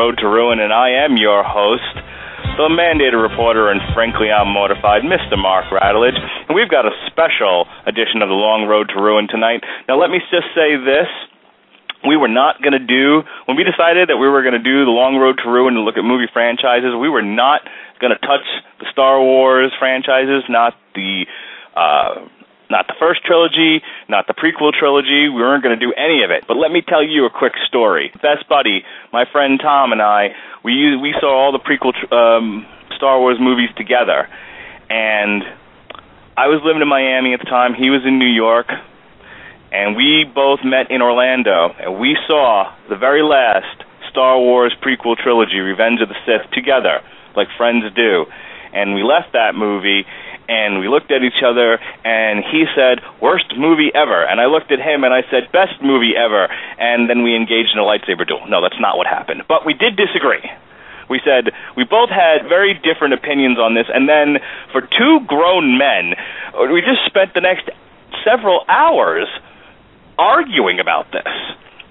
Road to Ruin, and I am your host, the mandated reporter, and frankly, I'm mortified, Mr. Mark Radulich. And we've got a special edition of The Long Road to Ruin tonight. Now, let me just say this. We were not going to do, when we decided that we were going to do The Long Road to Ruin and look at movie franchises, we were not going to touch the Star Wars franchises, not the. Uh, not the first trilogy, not the prequel trilogy. We weren't going to do any of it. But let me tell you a quick story. Best buddy, my friend Tom, and I, we we saw all the prequel um, Star Wars movies together, and I was living in Miami at the time. He was in New York, and we both met in Orlando, and we saw the very last Star Wars prequel trilogy, Revenge of the Sith, together, like friends do. And we left that movie, and we looked at each other and he said worst movie ever and I looked at him and I said best movie ever and then we engaged in a lightsaber duel. No, that's not what happened. But we did disagree. We said we both had very different opinions on this and then for two grown men we just spent the next several hours arguing about this.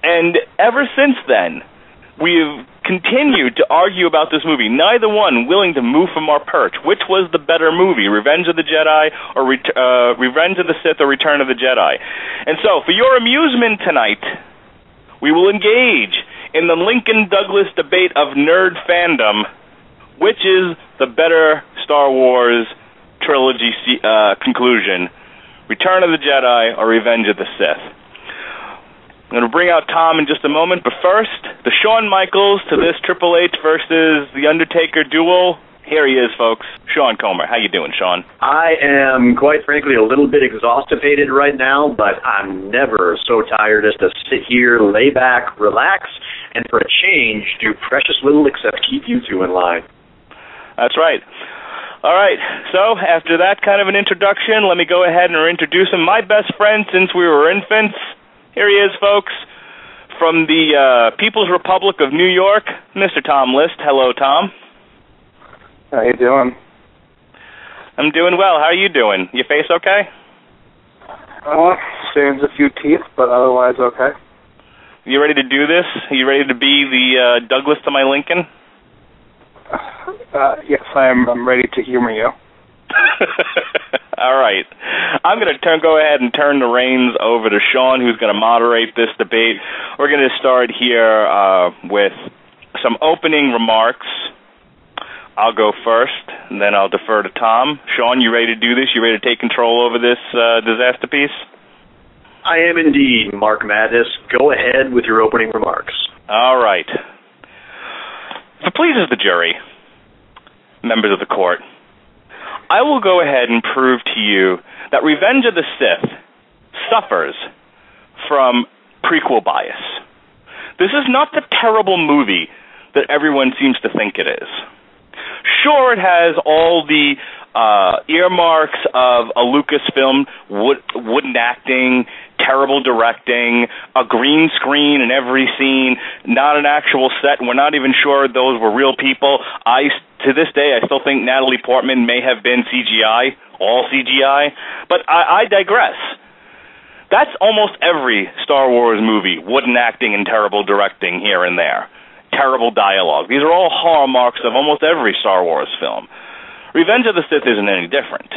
And ever since then, we've continued to argue about this movie, neither one willing to move from our perch. Which was the better movie, Revenge of the Jedi or uh, Revenge of the Sith or Return of the Jedi? And so, for your amusement tonight, we will engage in the Lincoln Douglas debate of nerd fandom. Which is the better Star Wars trilogy uh, conclusion, Return of the Jedi or Revenge of the Sith? I'm going to bring out Tom in just a moment, but first, the Shawn Michaels to this Triple H versus The Undertaker duel. Here he is, folks. Sean Comer. How you doing, Sean? I am, quite frankly, a little bit exhausted right now, but I'm never so tired as to sit here, lay back, relax, and for a change, do precious little except keep you two in line. That's right. All right. So after that kind of an introduction, let me go ahead and introduce him. My best friend since we were infants. Here he is, folks, from the uh, People's Republic of New York, Mr. Tom List. Hello, Tom. How you doing? I'm doing well. How are you doing? Your face okay? Uh, stains a few teeth, but otherwise okay. You ready to do this? Are You ready to be the uh, Douglas to my Lincoln? Uh, yes, I'm. I'm ready to humor you. All right. I'm going to turn go ahead and turn the reins over to Sean, who's going to moderate this debate. We're going to start here uh, with some opening remarks. I'll go first, and then I'll defer to Tom. Sean, you ready to do this? You ready to take control over this uh, disaster piece? I am indeed, Mark Madness. Go ahead with your opening remarks. All right. If it pleases the jury, members of the court, I will go ahead and prove to you that Revenge of the Sith suffers from prequel bias. This is not the terrible movie that everyone seems to think it is. Sure, it has all the uh, earmarks of a Lucasfilm wood, wooden acting, terrible directing, a green screen in every scene, not an actual set, and we're not even sure those were real people. I, to this day, I still think Natalie Portman may have been CGI, all CGI, but I, I digress. That's almost every Star Wars movie, wooden acting and terrible directing here and there. Terrible dialogue. These are all hallmarks of almost every Star Wars film. Revenge of the Sith isn't any different.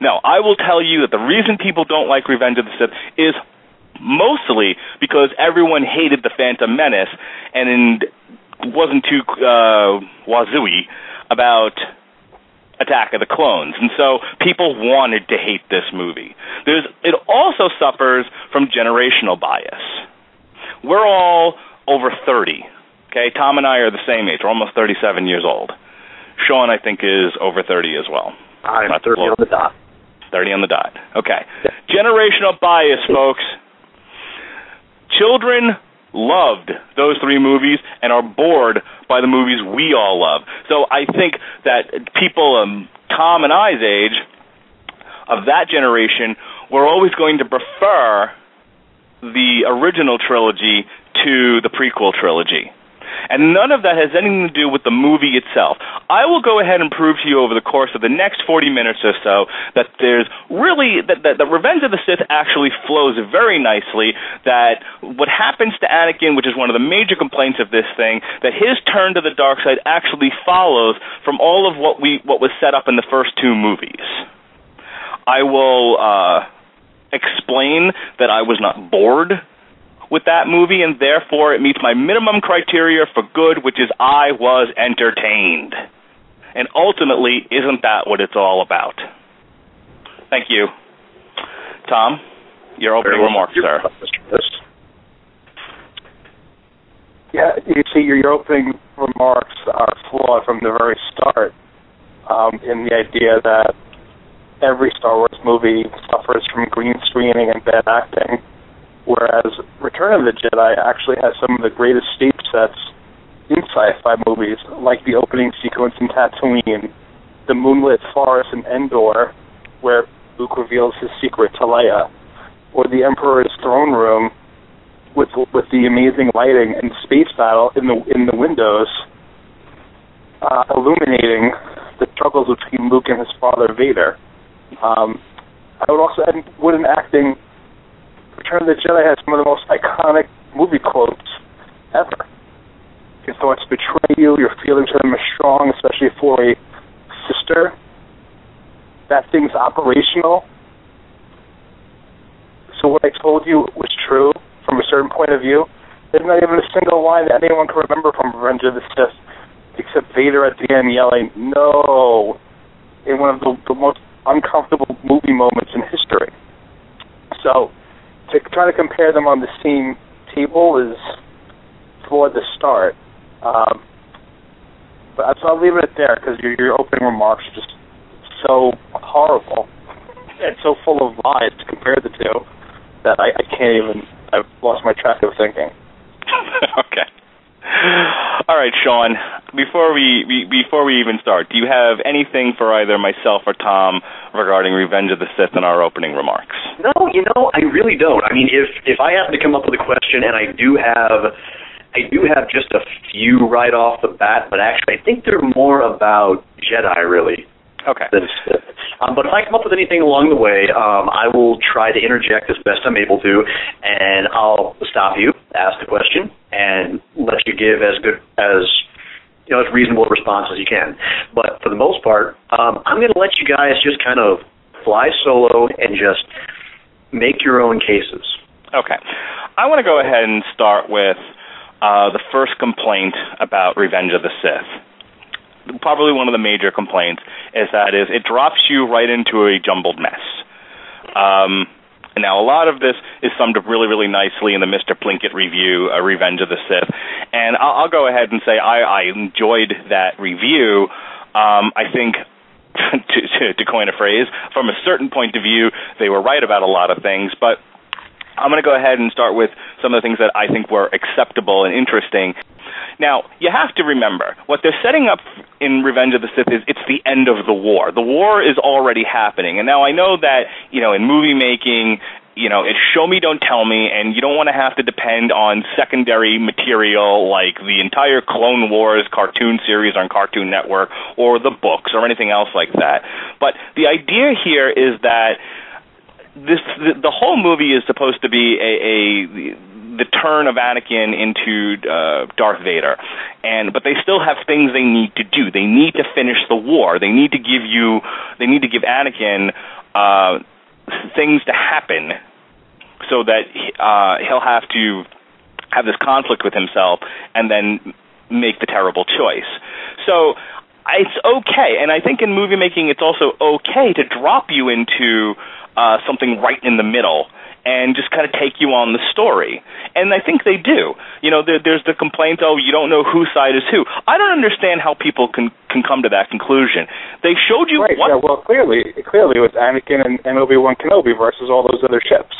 Now, I will tell you that the reason people don't like Revenge of the Sith is mostly because everyone hated the Phantom Menace and wasn't too uh, wazooey about Attack of the Clones, and so people wanted to hate this movie. There's, it also suffers from generational bias. We're all over 30. Okay, Tom and I are the same age. We're almost 37 years old. Sean, I think, is over 30 as well. I'm 30 on the dot. 30 on the dot. Okay. Generational bias, folks. Children loved those three movies and are bored by the movies we all love. So I think that people, um, Tom and I's age, of that generation, were always going to prefer the original trilogy to the prequel trilogy. And none of that has anything to do with the movie itself. I will go ahead and prove to you over the course of the next 40 minutes or so that there's really that, that, that Revenge of the Sith actually flows very nicely. That what happens to Anakin, which is one of the major complaints of this thing, that his turn to the dark side actually follows from all of what we what was set up in the first two movies. I will uh, explain that I was not bored with that movie, and therefore it meets my minimum criteria for good, which is I was entertained. And ultimately, isn't that what it's all about? Thank you. Tom, your opening remarks, sir. Yeah, you see, your, your opening remarks are flawed from the very start um, in the idea that every Star Wars movie suffers from green screening and bad acting, whereas Return of the Jedi actually has some of the greatest stage sets in sci-fi movies, like the opening sequence in Tatooine, the moonlit forest in Endor, where Luke reveals his secret to Leia, or the Emperor's throne room with with the amazing lighting and space battle in the in the windows, uh, illuminating the struggles between Luke and his father Vader. Um, I would also add, wooden acting. Return of the Jedi has some of the most iconic movie quotes ever. Your thoughts betray you. Your feelings for them are strong, especially for a sister. That thing's operational. So what I told you was true from a certain point of view. There's not even a single line that anyone can remember from Revenge of the Sith, except Vader at the end yelling "No" in one of the, the most uncomfortable movie moments in history. So to try to compare them on the same table is for the start. Um, but so I'll leave it there because your, your opening remarks are just so horrible and so full of lies to compare the two that I, I can't even. I've lost my track of thinking. okay. All right, Sean. Before we, we before we even start, do you have anything for either myself or Tom regarding Revenge of the Sith in our opening remarks? No, you know, I really don't. I mean, if if I happen to come up with a question, and I do have, I do have just a few right off the bat, but actually, I think they're more about Jedi, really. Okay. Um, but if I come up with anything along the way, um, I will try to interject as best I'm able to, and I'll stop you, ask the question, and let you give as good as you know as reasonable a response as you can. But for the most part, um, I'm going to let you guys just kind of fly solo and just make your own cases. Okay. I want to go ahead and start with uh, the first complaint about Revenge of the Sith probably one of the major complaints is that is it drops you right into a jumbled mess. Um, now, a lot of this is summed up really, really nicely in the Mr. Plinkett review, uh, Revenge of the Sith. And I'll, I'll go ahead and say I, I enjoyed that review. Um, I think to, to, to coin a phrase, from a certain point of view, they were right about a lot of things, but I'm going to go ahead and start with some of the things that I think were acceptable and interesting. Now, you have to remember, what they're setting up in Revenge of the Sith is it's the end of the war. The war is already happening. And now I know that, you know, in movie making, you know, it's show me, don't tell me, and you don't want to have to depend on secondary material like the entire Clone Wars cartoon series on Cartoon Network or the books or anything else like that. But the idea here is that this the, the whole movie is supposed to be a, a the turn of Anakin into uh, Darth Vader, and but they still have things they need to do. They need to finish the war. They need to give you. They need to give Anakin uh, things to happen so that uh, he'll have to have this conflict with himself and then make the terrible choice. So it's okay, and I think in movie making, it's also okay to drop you into uh, something right in the middle and just kind of take you on the story. And I think they do. You know, there, there's the complaint, oh, you don't know whose side is who. I don't understand how people can can come to that conclusion. They showed you right, what. Yeah, well, clearly, clearly it was Anakin and, and Obi Wan Kenobi versus all those other ships.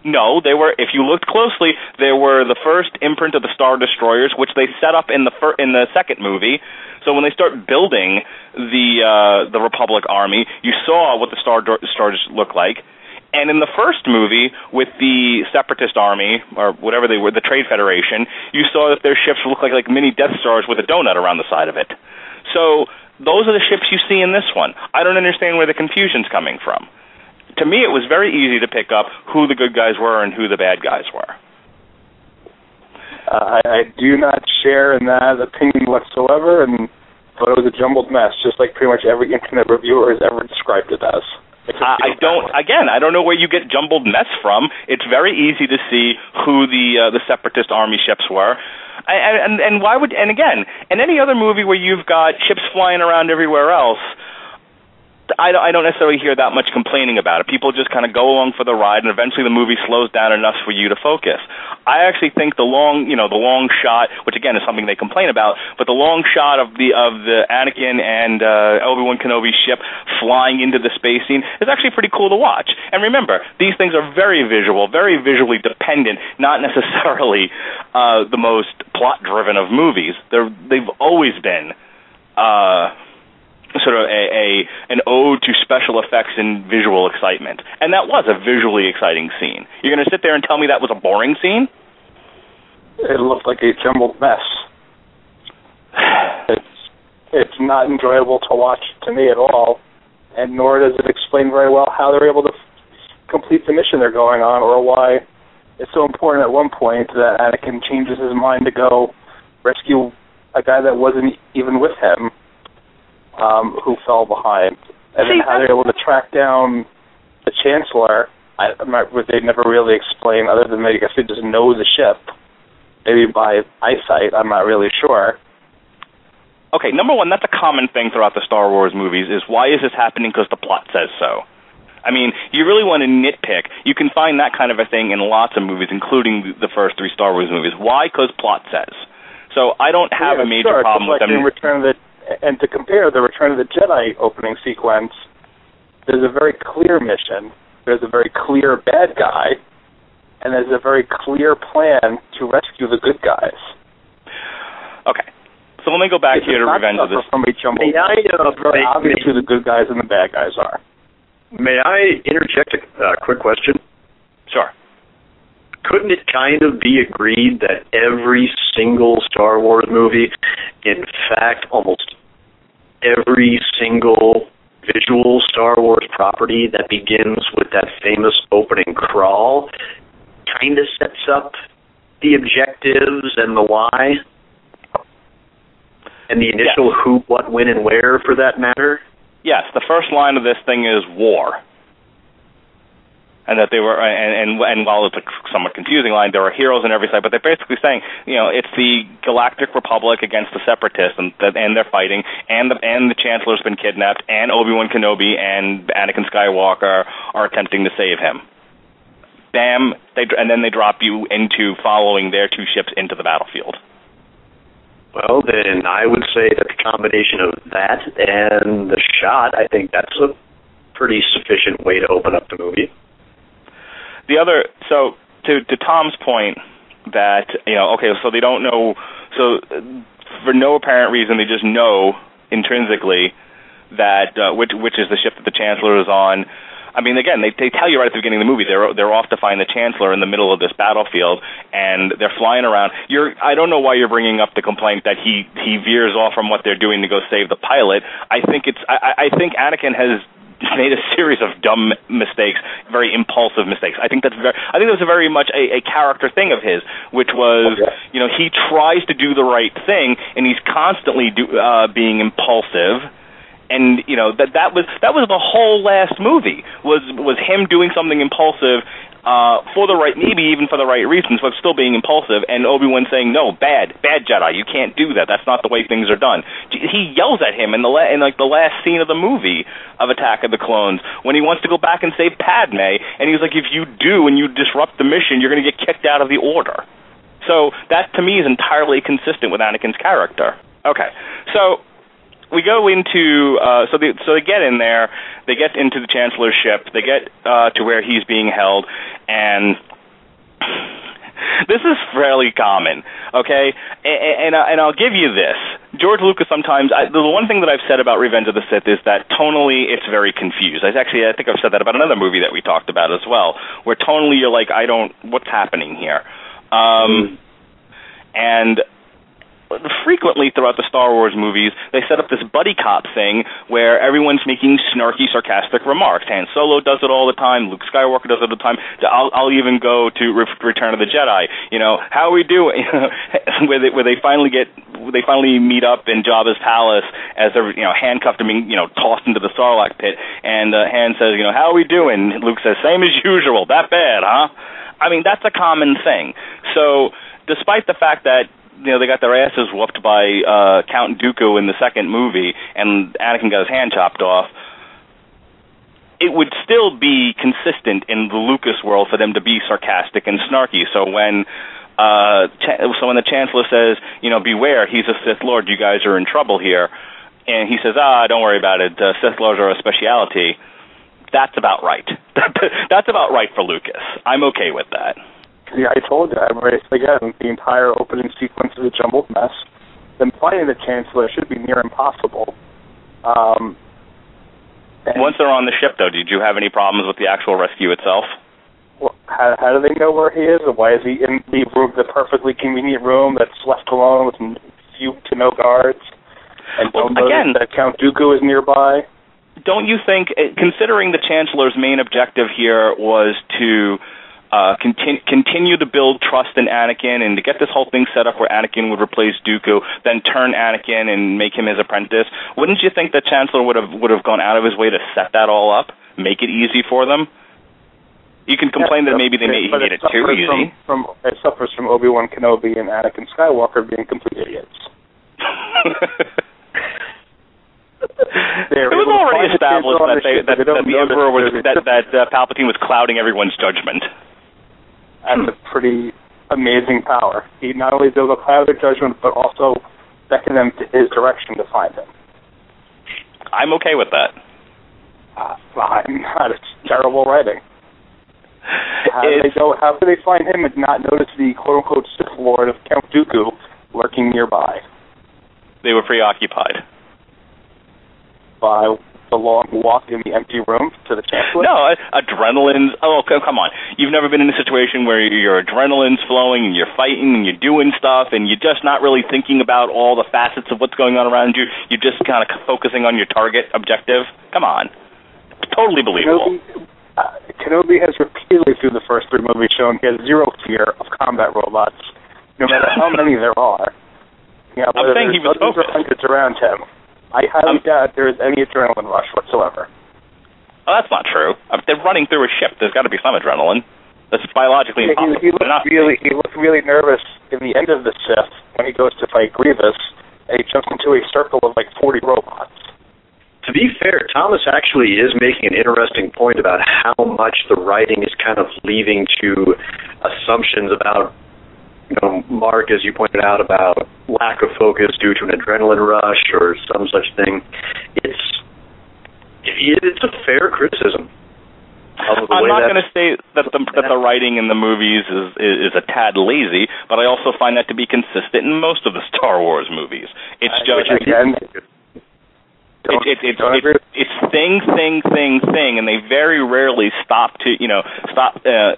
No, they were. If you looked closely, they were the first imprint of the Star Destroyers, which they set up in the fir- in the second movie. So when they start building the uh, the Republic army, you saw what the Star Destroyers look like And in the first movie, with the Separatist Army or whatever they were, the Trade Federation, you saw that their ships looked like like mini Death Stars with a donut around the side of it. So those are the ships you see in this one. I don't understand where the confusion's coming from. To me, it was very easy to pick up who the good guys were and who the bad guys were. Uh, I, I do not share in that opinion whatsoever, and thought it was a jumbled mess, just like pretty much every internet reviewer has ever described it as. Uh, I don't. Again, I don't know where you get jumbled mess from. It's very easy to see who the uh, the separatist army ships were. And, and and why would and again in any other movie where you've got ships flying around everywhere else, I don't, I don't necessarily hear that much complaining about it. People just kind of go along for the ride, and eventually the movie slows down enough for you to focus. I actually think the long, you know, the long shot, which again is something they complain about, but the long shot of the of the Anakin and uh, Obi Wan Kenobi ship flying into the space scene is actually pretty cool to watch. And remember, these things are very visual, very visually dependent, not necessarily uh, the most plot driven of movies. They're they've always been. Uh, sort of a, a an ode to special effects and visual excitement. And that was a visually exciting scene. You're going to sit there and tell me that was a boring scene? It looked like a jumbled mess. It's it's not enjoyable to watch to me at all, and nor does it explain very well how they're able to f- complete the mission they're going on, or why it's so important at one point that Anakin changes his mind to go rescue a guy that wasn't even with him um, who fell behind, and See, then how they're able to track down the Chancellor. I, I'm not, they never really explain, other than maybe I guess they just know the ship, maybe by eyesight. I'm not really sure. Okay, number one, that's a common thing throughout the Star Wars movies is why is this happening because the plot says so. I mean, you really want to nitpick. You can find that kind of a thing in lots of movies, including the first three Star Wars movies. Why? Because plot says. So I don't have yeah, a major sure, problem just with like them. In Return of the, and to compare the Return of the Jedi opening sequence, there's a very clear mission. There's a very clear bad guy, and there's a very clear plan to rescue the good guys. Okay. So let me go back It here does to not Revenge of the suffer from a jumble. May I, uh, very may- obvious may- who the good guys and the bad guys are. May I interject a uh, quick question? Sure. Couldn't it kind of be agreed that every single Star Wars movie, in fact, almost every single visual Star Wars property that begins with that famous opening crawl kind of sets up the objectives and the why? And the initial Yes. who, what, when, and where, for that matter? Yes, the first line of this thing is war. And that they were, and, and and while it's a somewhat confusing line, there are heroes on every side. But they're basically saying, you know, it's the Galactic Republic against the Separatists, and and they're fighting, and the and the Chancellor's been kidnapped, and Obi Wan Kenobi and Anakin Skywalker are attempting to save him. Bam! They and then they drop you into following their two ships into the battlefield. Well, then I would say that the combination of that and the shot, I think that's a pretty sufficient way to open up the movie. The other so to to Tom's point that you know okay so they don't know so for no apparent reason they just know intrinsically that uh, which which is the ship that the chancellor is on. I mean again they they tell you right at the beginning of the movie they're they're off to find the chancellor in the middle of this battlefield and they're flying around. You're I don't know why you're bringing up the complaint that he he veers off from what they're doing to go save the pilot. I think it's I I think Anakin has made a series of dumb mistakes, very impulsive mistakes. I think that's very, I think that was a very much a, a character thing of his, which was, Okay. you know, he tries to do the right thing, and he's constantly do, uh, being impulsive. And you know that that was that was the whole last movie was was him doing something impulsive uh, for the right, maybe even for the right reasons, but still being impulsive. And Obi Wan saying, "No, bad, bad Jedi, you can't do that. That's not the way things are done." He yells at him in the la- in like the last scene of the movie of Attack of the Clones when he wants to go back and save Padme, and he's like, "If you do and you disrupt the mission, you're going to get kicked out of the Order." So that to me is entirely consistent with Anakin's character. Okay, so we go into uh, so they so they get in there, they get into the Chancellor's ship, they get uh, to where he's being held, and this is fairly common, okay? And and, and I'll give you this: George Lucas sometimes. I, the one thing that I've said about Revenge of the Sith is that tonally it's very confused. I actually I think I've said that about another movie that we talked about as well, where tonally you're like, I don't, what's happening here? Um, mm. And frequently throughout the Star Wars movies, they set up this buddy cop thing where everyone's making snarky, sarcastic remarks. Han Solo does it all the time. Luke Skywalker does it all the time. I'll, I'll even go to Return of the Jedi. You know, how are we doing? where they where they finally get they finally meet up in Jabba's palace as they're you know handcuffed and being you know tossed into the Sarlacc pit, and uh, Han says, you know, how are we doing? Luke says, same as usual. That bad, huh? I mean, that's a common thing. So, despite the fact that you know they got their asses whooped by uh, Count Dooku in the second movie, and Anakin got his hand chopped off. It would still be consistent in the Lucas world for them to be sarcastic and snarky. So when uh, so when the Chancellor says, you know, beware, he's a Sith Lord, you guys are in trouble here, and he says, ah, don't worry about it, uh, Sith Lords are a speciality. That's about right. That's about right for Lucas. I'm okay with that. Yeah, I told you. I'm again. The entire opening sequence is a jumbled mess. Then finding the Chancellor should be near impossible. Um, Once they're on the ship, though, did you have any problems with the actual rescue itself? Well, how, how do they know where he is, and why is he in the room, the perfectly convenient room that's left alone with few to no guards? And well, again, that Count Dooku is nearby. Don't you think, eh, considering the Chancellor's main objective here was to uh, continue, continue to build trust in Anakin and to get this whole thing set up where Anakin would replace Dooku, then turn Anakin and make him his apprentice. Wouldn't you think the Chancellor would have would have gone out of his way to set that all up, make it easy for them? You can complain yeah, that maybe they made, he made it too easy. From, from, it suffers from Obi Wan Kenobi and Anakin Skywalker being complete idiots. it was already established that, they, that, that, that the Emperor was that that uh, Palpatine was clouding everyone's judgment. That's a pretty amazing power. He not only is able to cloud their judgment, but also beckon them to his direction to find him. I'm okay with that. Uh, I'm not. It's terrible writing. How do they go? How do they find him and not notice the quote unquote Sith Lord of Count Dooku lurking nearby? They were preoccupied. By the long walk in the empty room to the chancellor? No, adrenaline's. Oh, come on! You've never been in a situation where your adrenaline's flowing and you're fighting and you're doing stuff and you're just not really thinking about all the facets of what's going on around you. You're just kind of focusing on your target objective. Come on, totally believable. Kenobi, uh, Kenobi has repeatedly through the first three movies shown he has zero fear of combat robots, no matter how many there are. Yeah, I'm saying he was focused. hundreds around him. I highly um, doubt there is any adrenaline rush whatsoever. Oh, that's not true. If they're running through a ship. There's got to be some adrenaline. That's biologically yeah, impossible. He, he looked really, he looked really nervous in the end of the Sith when he goes to fight Grievous, and he jumps into a circle of like 40 robots. To be fair, Thomas actually is making an interesting point about how much the writing is kind of leaving to assumptions about you know, Mark, as you pointed out, about lack of focus due to an adrenaline rush or some such thing. It's it's a fair criticism. I'm not going to say that the that the writing in the movies is, is is a tad lazy, but I also find that to be consistent in most of the Star Wars movies. It's just it, it, it, it, it's thing, thing, thing, thing, and they very rarely stop to you know stop uh,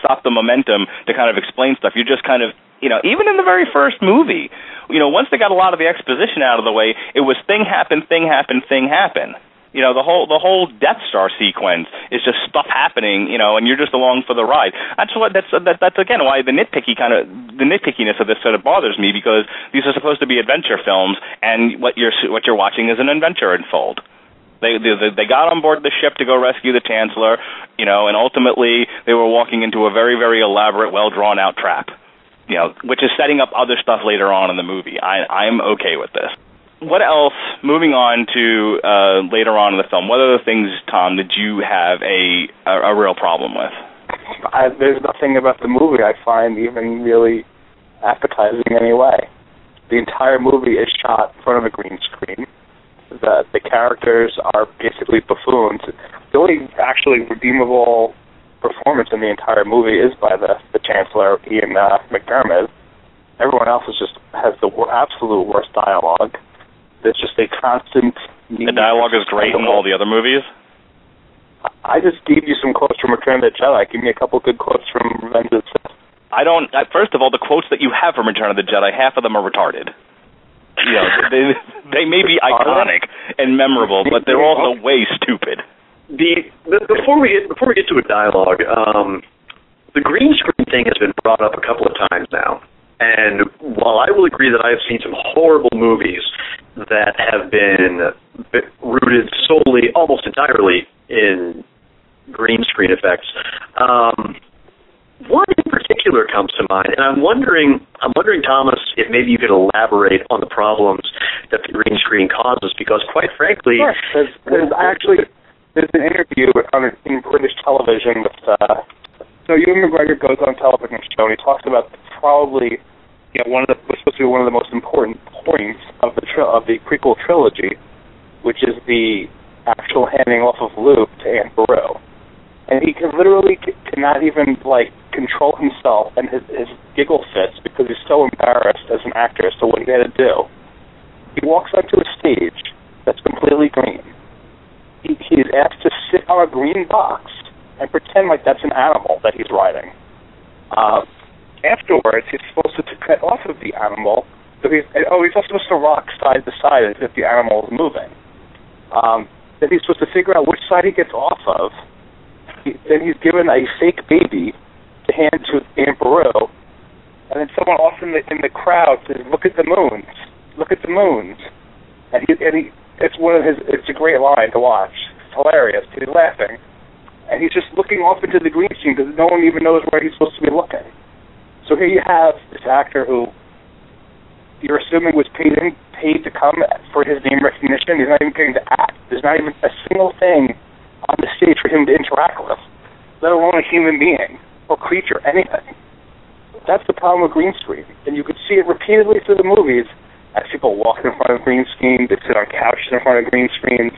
stop the momentum to kind of explain stuff. You just kind of you know even in the very first movie, you know once they got a lot of the exposition out of the way, it was thing happen, thing happen, thing happen. You know, the whole the whole Death Star sequence is just stuff happening, you know, and you're just along for the ride. That's what that's that, that's again why the nitpicky kind of the nitpickiness of this sort of bothers me because these are supposed to be adventure films, and what you're what you're watching is an adventure unfold. They, they they got on board the ship to go rescue the Chancellor, you know, and ultimately they were walking into a very very elaborate, well drawn out trap, you know, which is setting up other stuff later on in the movie. I I'm okay with this what else? Moving on to uh, later on in the film, what other things, Tom, did you have a a, a real problem with? I, there's nothing about the movie I find even really appetizing in any way. The entire movie is shot in front of a green screen. The the characters are basically buffoons. The only actually redeemable performance in the entire movie is by the the Chancellor Ian uh, McDiarmid everyone else is just has the absolute worst dialogue. There's just a constant. The dialogue is great in all the other movies. I just gave you some quotes from Return of the Jedi. Give me a couple good quotes from Revenge of the Sith. I don't. I, first of all, the quotes that you have from Return of the Jedi, half of them are retarded. You know, they they may be iconic and memorable, but they're also way stupid. The, the before we get before we get to a dialogue, um, the green screen thing has been brought up a couple of times now. And while I will agree that I have seen some horrible movies that have been rooted solely, almost entirely, in green screen effects, um, one in particular comes to mind, and I'm wondering, I'm wondering, Thomas, if maybe you could elaborate on the problems that the green screen causes, because quite frankly, there's, there's actually there's an interview on in British television with uh, so Ewan McGregor goes on television show and he talks about probably you know one of the was supposed to be one of the most important points of the tri- of the prequel trilogy, which is the actual handing off of Luke to Aunt Beru, and he can literally c- cannot even like control himself and his his giggle fits because he's so embarrassed as an actor as to what he had to do. He walks onto a stage that's completely green. He, he is asked to sit on a green box and pretend like that's an animal that he's riding. Uh, afterwards, he's supposed to cut off of the animal. So he's, oh, he's also supposed to rock side to side as if the animal is moving. Um, then he's supposed to figure out which side he gets off of. He, then he's given a fake baby to hand to Beru. And then someone off in the in the crowd says, "Look at the moons! Look at the moons!" And he and he it's one of his it's a great line to watch. It's hilarious. He's laughing and he's just looking off into the green screen because no one even knows where he's supposed to be looking. So here you have this actor who you're assuming was paid in, paid to come for his name recognition. He's not even getting to act. There's not even a single thing on the stage for him to interact with, let alone a human being or creature, anything. That's the problem with green screen, and you could see it repeatedly through the movies as people walk in front of green screen, they sit on couches in front of green screens,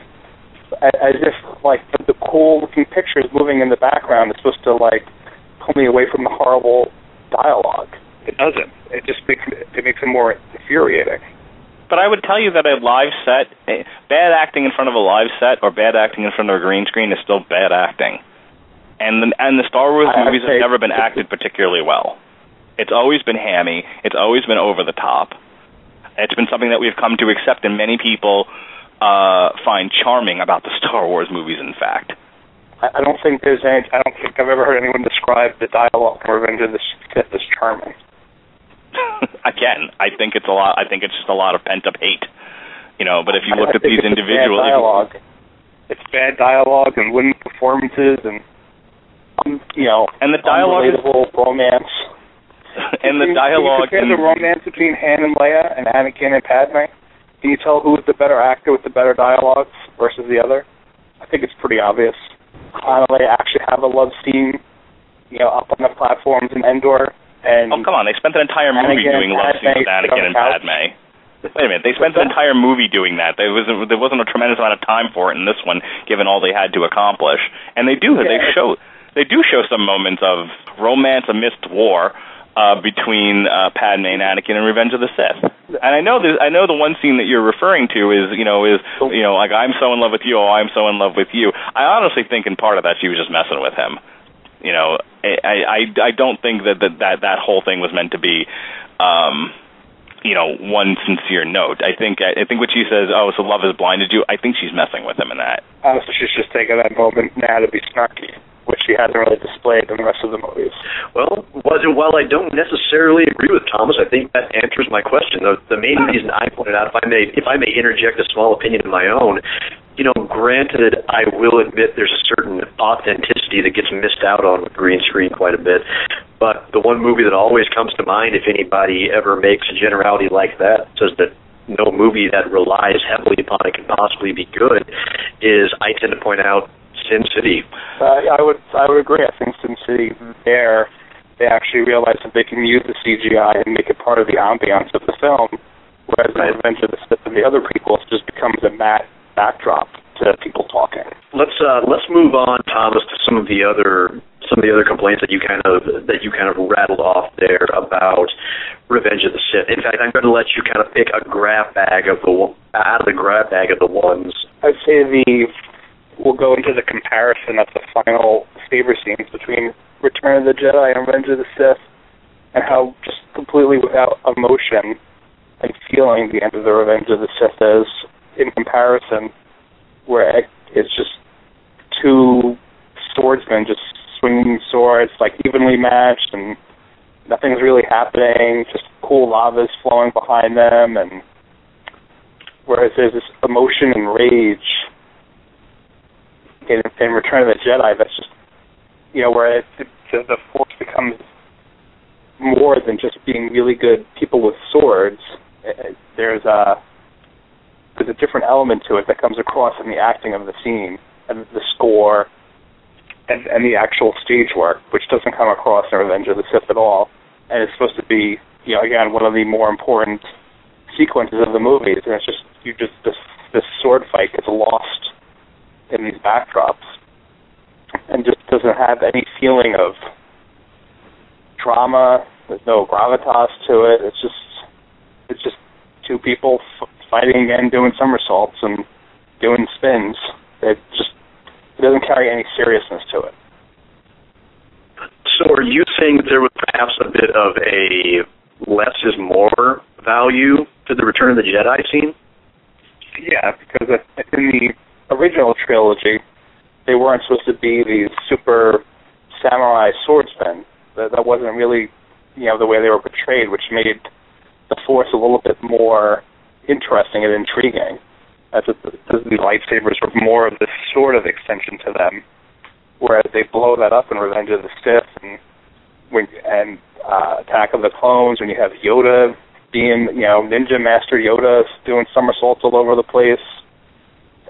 as if like the, cool looking pictures moving in the background is supposed to like pull me away from the horrible dialogue. It doesn't. It just makes it makes it more infuriating. But I would tell you that a live set, eh, bad acting in front of a live set or bad acting in front of a green screen is still bad acting. And the, and the Star Wars I- movies have never been acted particularly well. It's always been hammy. It's always been over the top. It's been something that we've come to accept, and many people uh, find charming about the Star Wars movies. In fact, I, I don't think there's any. I don't think I've ever heard anyone describe the dialogue in Revenge of the Sith as charming. again, I think it's a lot. I think it's just a lot of pent up hate. You know, but if you looked at these individuals, dialogue. It's bad dialogue and wooden performances and um, you know and the dialogue is, romance. and the dialogue Can you compare the romance between Han and Leia and Anakin and Padme? Can you tell who is the better actor with the better dialogues versus the other? I think it's pretty obvious. Leia actually have a love scene, you know, up on the platforms in Endor, and Oh come on! They spent an entire movie Anakin doing love scenes with Anakin and. Padme. Wait a minute! They spent an entire movie doing that. There wasn't there wasn't a tremendous amount of time for it in this one, given all they had to accomplish. And they do they show they do show some moments of romance amidst war uh, between uh, Padme and Anakin in Revenge of the Sith. And I know there's, I know the one scene that you're referring to is you know is you know like I'm so in love with you, oh I'm so in love with you. I honestly think in part of that she was just messing with him. You know, I I I don't think that that that, that whole thing was meant to be. Um, you know, one sincere note. I think I think what she says, "Oh, so love has blinded you." I think she's messing with him in that. honestly, she's just taking that moment now to be snarky, she hasn't really displayed in the rest of the movies. Well, while I don't necessarily agree with Thomas, I think that answers my question. The, the main reason I pointed out, if I may, if I may interject a small opinion of my own, you know, granted, I will admit there's a certain authenticity that gets missed out on with green screen quite a bit. But the one movie that always comes to mind, if anybody ever makes a generality like that, says that no movie that relies heavily upon it can possibly be good, is I tend to point out Sin City. Uh, I would I would agree. I think Sin City there they actually realized that they can use the CGI and make it part of the ambiance of the film, whereas Right. in Revenge of the Sith and the other prequels just becomes a matte backdrop to people talking. Let's uh, let's move on, Thomas, to some of the other some of the other complaints that you kind of that you kind of rattled off there about Revenge of the Sith. In fact, I'm going to let you kind of pick a grab bag of the out of the grab bag of the ones. I'd say the we'll go into the comparison of the final saber scenes between Return of the Jedi and Revenge of the Sith, and how just completely without emotion and feeling the end of the Revenge of the Sith is in comparison, where it's just two swordsmen just swinging swords like evenly matched and nothing's really happening, just cool lava's flowing behind them and whereas there's this emotion and rage in, in Return of the Jedi that's just you know, where it, it, the, force becomes more than just being really good people with swords. It, there's a there's a different element to it that comes across in the acting of the scene and the score and, and the actual stage work, which doesn't come across in Revenge of the Sith at all. And it's supposed to be, you know, again, one of the more important sequences of the movies. And it's just, you just, this, this sword fight gets lost in these backdrops and just doesn't have any feeling of drama. There's no gravitas to it. It's just, it's just two people f- fighting and doing somersaults and doing spins. It just it doesn't carry any seriousness to it. So, are you saying that there was perhaps a bit of a less is more value to the Return of the Jedi scene? Yeah, because in the original trilogy, they weren't supposed to be these super samurai swordsmen. That, that wasn't really, you know, the way they were portrayed, which made the Force a little bit more interesting and intriguing, as it, the lightsabers were more of this sort of extension to them, whereas they blow that up in Revenge of the Sith and when and uh, Attack of the Clones when you have Yoda being you know Ninja Master Yoda doing somersaults all over the place.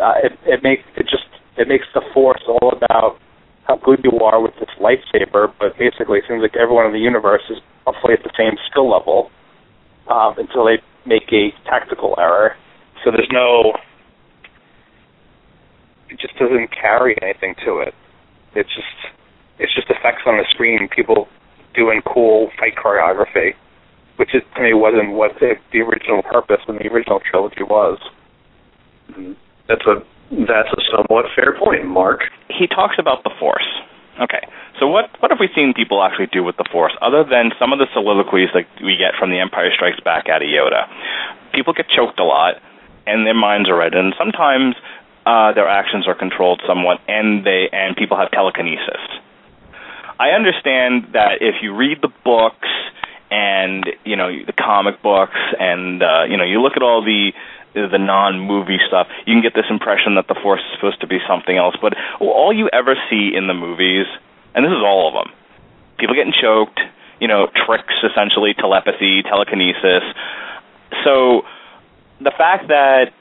Uh, it it makes it just it makes the Force all about how good you are with this lightsaber, but basically it seems like everyone in the universe is roughly at the same skill level um, until they make a tactical error. So there's no, it just doesn't carry anything to it. It's just, it's just effects on the screen, people doing cool fight choreography, which is, to me wasn't what the, the original purpose in the original trilogy was. Mm-hmm. That's a that's a somewhat fair point, Mark. He talks about the Force. Okay, so what what have we seen people actually do with the Force, other than some of the soliloquies that we get from The Empire Strikes Back out of Yoda? People get choked a lot, and their minds are read, and sometimes uh, their actions are controlled somewhat, and they and people have telekinesis. I understand that if you read the books and you know the comic books, and uh, you know you look at all the the non-movie stuff, you can get this impression that the Force is supposed to be something else. But all you ever see in the movies, and this is all of them, people getting choked, you know, tricks essentially, telepathy, telekinesis. So the fact that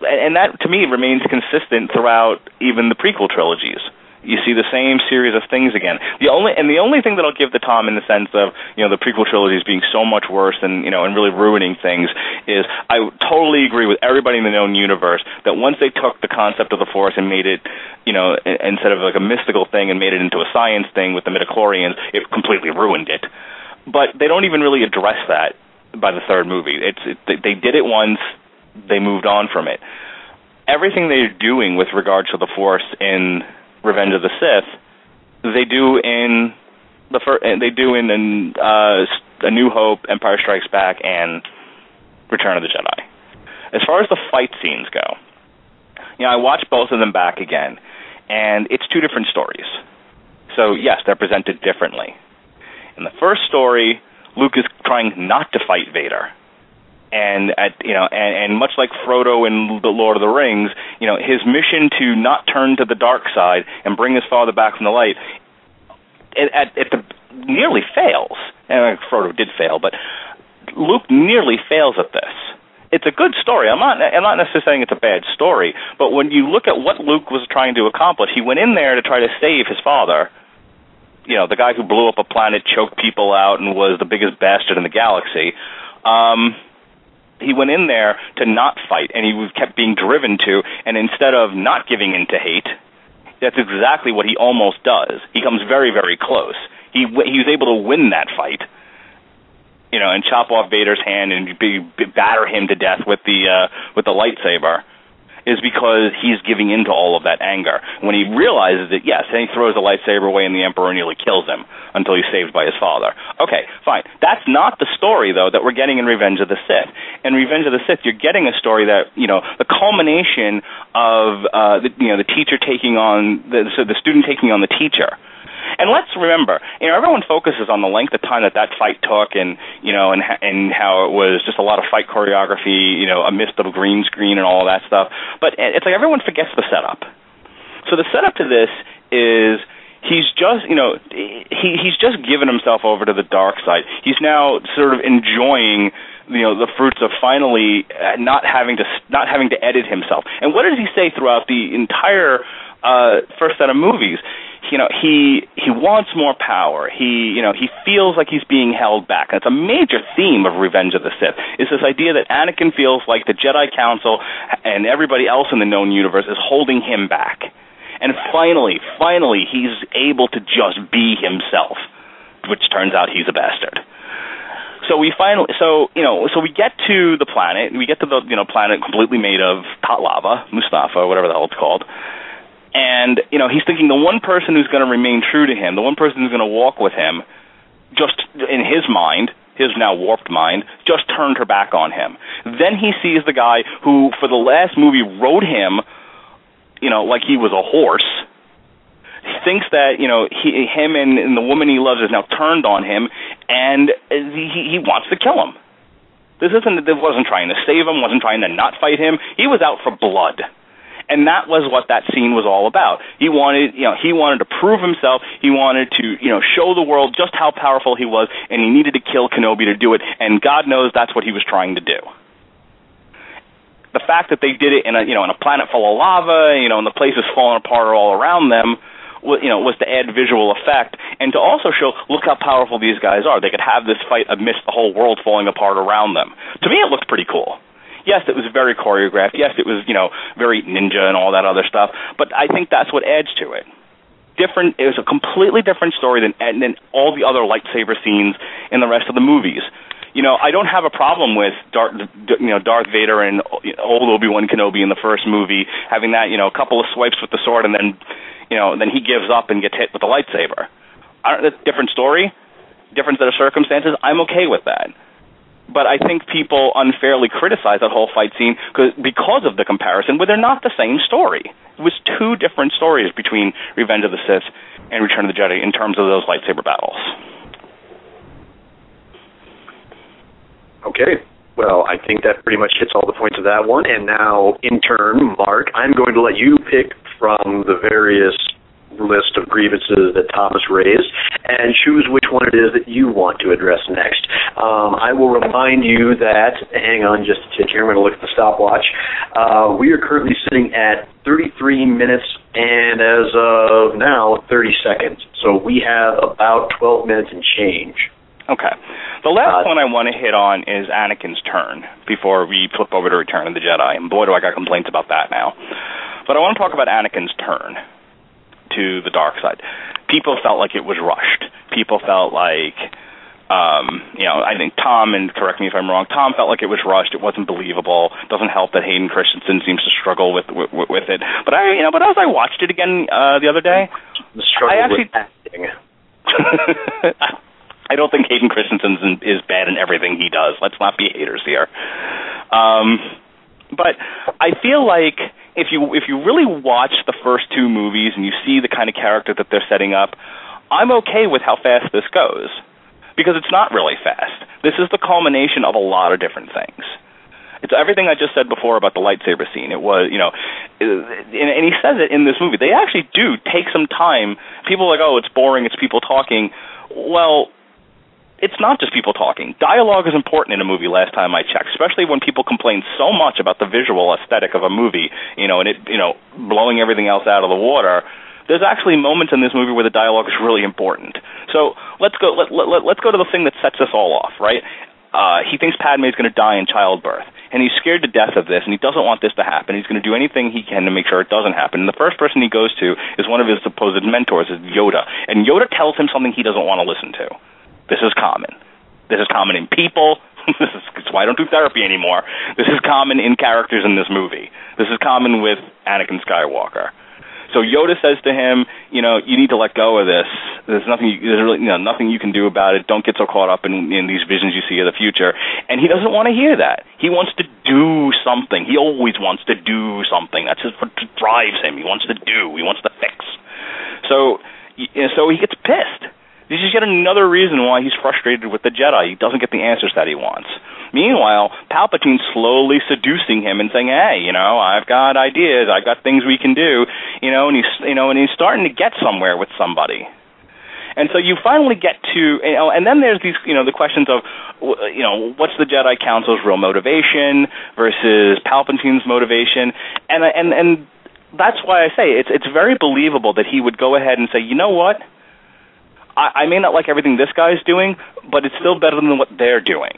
and that to me remains consistent throughout even the prequel trilogies you see the same series of things again. The only and the only thing that I'll give the Tom in the sense of you know the prequel trilogies being so much worse and you know and really ruining things is I totally agree with everybody in the known universe that once they took the concept of the Force and made it you know instead of like a mystical thing and made it into a science thing with the midichlorians, it completely ruined it. But they don't even really address that by the third movie. It's it, they did it once, they moved on from it. Everything they're doing with regard to the Force in Revenge of the Sith, they do in the first, they do in, in uh, A New Hope, Empire Strikes Back, and Return of the Jedi. As far as the fight scenes go, you know, I watched both of them back again, and it's two different stories. So yes, they're presented differently. In the first story, Luke is trying not to fight Vader and at you know and, and much like Frodo in the Lord of the Rings, you know his mission to not turn to the dark side and bring his father back from the light, it, at, at the nearly fails. And Frodo did fail, but Luke nearly fails at this. It's a good story. I'm not. I'm not necessarily saying it's a bad story, but when you look at what Luke was trying to accomplish, he went in there to try to save his father. You know, the guy who blew up a planet, choked people out, and was the biggest bastard in the galaxy. Um, he went in there to not fight, and he was kept being driven to. And instead of not giving in to hate, That's exactly what he almost does. He comes very, very close. He he was able to win that fight, you know, and chop off Vader's hand and be, be, batter him to death with the uh, with the lightsaber is because he's giving into all of that anger. When he realizes it, yes, then he throws the lightsaber away and the Emperor nearly kills him until he's saved by his father. Okay, fine. That's not the story, though, that we're getting in Revenge of the Sith. In Revenge of the Sith, you're getting a story that, you know, the culmination of, uh, the, you know, the teacher taking on, the, so the student taking on the teacher and let's remember, you know, everyone focuses on the length of time that that fight took, and you know, and and how it was just a lot of fight choreography, you know, a mist of green screen and all that stuff. But it's like everyone forgets the setup. So the setup to this is he's just you know he he's just given himself over to the dark side. He's now sort of enjoying you know the fruits of finally uh, not having to not having to edit himself. And what does he say throughout the entire uh, first set of movies? You know he he wants more power. He you know he feels like he's being held back. That's a major theme of Revenge of the Sith. Is this idea that Anakin feels like the Jedi Council and everybody else in the known universe is holding him back. And finally, finally, he's able to just be himself, which turns out he's a bastard. So we finally, so you know, so we get to the planet. We get to the you know planet completely made of hot lava, Mustafa, whatever the hell it's called and, you know, he's thinking the one person who's going to remain true to him, the one person who's going to walk with him, just in his mind, his now warped mind, just turned her back on him. Then he sees the guy who, for the last movie, rode him, you know, like he was a horse. He thinks that you know he, him and, and the woman he loves is now turned on him, and he, he wants to kill him. This isn't. This wasn't trying to save him. Wasn't trying to not fight him. He was out for blood and that was what that scene was all about. He wanted, you know, he wanted to prove himself. He wanted to, you know, show the world just how powerful he was, and he needed to kill Kenobi to do it. And God knows that's what he was trying to do. The fact that they did it in a, you know, in a planet full of lava, you know, and the place is falling apart all around them, you know, was to add visual effect and to also show, look how powerful these guys are. They could have this fight amidst the whole world falling apart around them. To me, it looked pretty cool yes, it was very choreographed. Yes, it was you know very ninja and all that other stuff. But I think that's what adds to it. Different. It was a completely different story than than all the other lightsaber scenes in the rest of the movies. You know, I don't have a problem with Darth, you know, Darth Vader and uh, old Obi Wan Kenobi in the first movie having that, you know, a couple of swipes with the sword and then, you know, then he gives up and gets hit with the lightsaber. I don't, different story, different set of circumstances. I'm okay with that but I think people unfairly criticize that whole fight scene because of the comparison, where they're not the same story. It was two different stories between Revenge of the Sith and Return of the Jedi in terms of those lightsaber battles. Okay. Well, I think that pretty much hits all the points of that one. And now, in turn, Mark, I'm going to let you pick from the various list of grievances that Thomas raised and choose which one it is that you want to address next. Um, I will remind you that, hang on just a tick here, I'm going to look at the stopwatch. Uh, we are currently sitting at 33 minutes and as of now, 30 seconds. So we have about 12 minutes and change. Okay. The last uh, one I want to hit on is Anakin's turn before we flip over to Return of the Jedi. And boy, do I got complaints about that now. But I want to talk about Anakin's turn to the dark side. People felt like it was rushed. People felt like, um, you know, I think Tom, and correct me if I'm wrong, Tom felt like it was rushed. It wasn't believable. Doesn't help that Hayden Christensen seems to struggle with with, with it. But I, you know, but as I watched it again uh, the other day, the struggle I actually, with acting. I don't think Hayden Christensen is bad in everything he does. Let's not be haters here. Um, but I feel like if you if you really watch the first two movies and you see the kind of character that they're setting up, I'm okay with how fast this goes because it's not really fast. This is the culmination of a lot of different things. It's everything I just said before about the lightsaber scene. It was, you know, and he says it in this movie. They actually do take some time. People are like, oh, it's boring. It's people talking. Well, it's not just people talking. Dialogue is important in a movie. Last time I checked, especially when people complain so much about the visual aesthetic of a movie, you know, and it, you know, blowing everything else out of the water. There's actually moments in this movie where the dialogue is really important. So let's go. Let, let, let's go to the thing that sets us all off, right? uh, he thinks Padme is going to die in childbirth, and he's scared to death of this, and he doesn't want this to happen. He's going to do anything he can to make sure it doesn't happen. And the first person he goes to is one of his supposed mentors, is Yoda, and Yoda tells him something he doesn't want to listen to. This is common. This is common in people. this is why I don't do therapy anymore. This is common in characters in this movie. This is common with Anakin Skywalker. So Yoda says to him, you know, you need to let go of this. There's nothing, you, there's really, you know, nothing you can do about it. Don't get so caught up in, in these visions you see of the future. And he doesn't want to hear that. He wants to do something. He always wants to do something. That's just what drives him. He wants to do. He wants to fix. So, so he gets pissed. This is yet another reason why he's frustrated with the Jedi. He doesn't get the answers that he wants. Meanwhile, Palpatine's slowly seducing him and saying, "Hey, you know, I've got ideas. I've got things we can do." You know, and he's you know, and he's starting to get somewhere with somebody. And so you finally get to, you know, and then there's these, you know, the questions of, you know, what's the Jedi Council's real motivation versus Palpatine's motivation, and and and that's why I say it's it's very believable that he would go ahead and say, you know what, I, I may not like everything this guy's doing, but it's still better than what they're doing.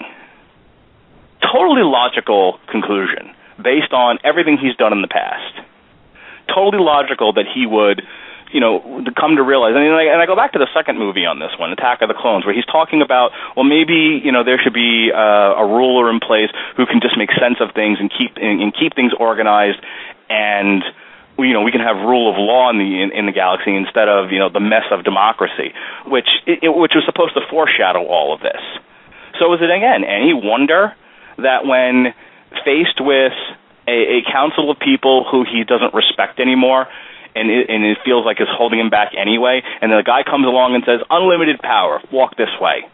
Totally logical conclusion based on everything he's done in the past. Totally logical that he would, you know, come to realize. I mean, and I go back to the second movie on this one, Attack of the Clones, where he's talking about, well, maybe you know there should be uh, a ruler in place who can just make sense of things and keep and, and keep things organized and you know we can have rule of law in the in, in the galaxy instead of you know the mess of democracy, which it, which was supposed to foreshadow all of this. So is it again any wonder that when faced with a, a council of people who he doesn't respect anymore, and it, and it feels like it's holding him back anyway, and then the guy comes along and says, "Unlimited power, walk this way."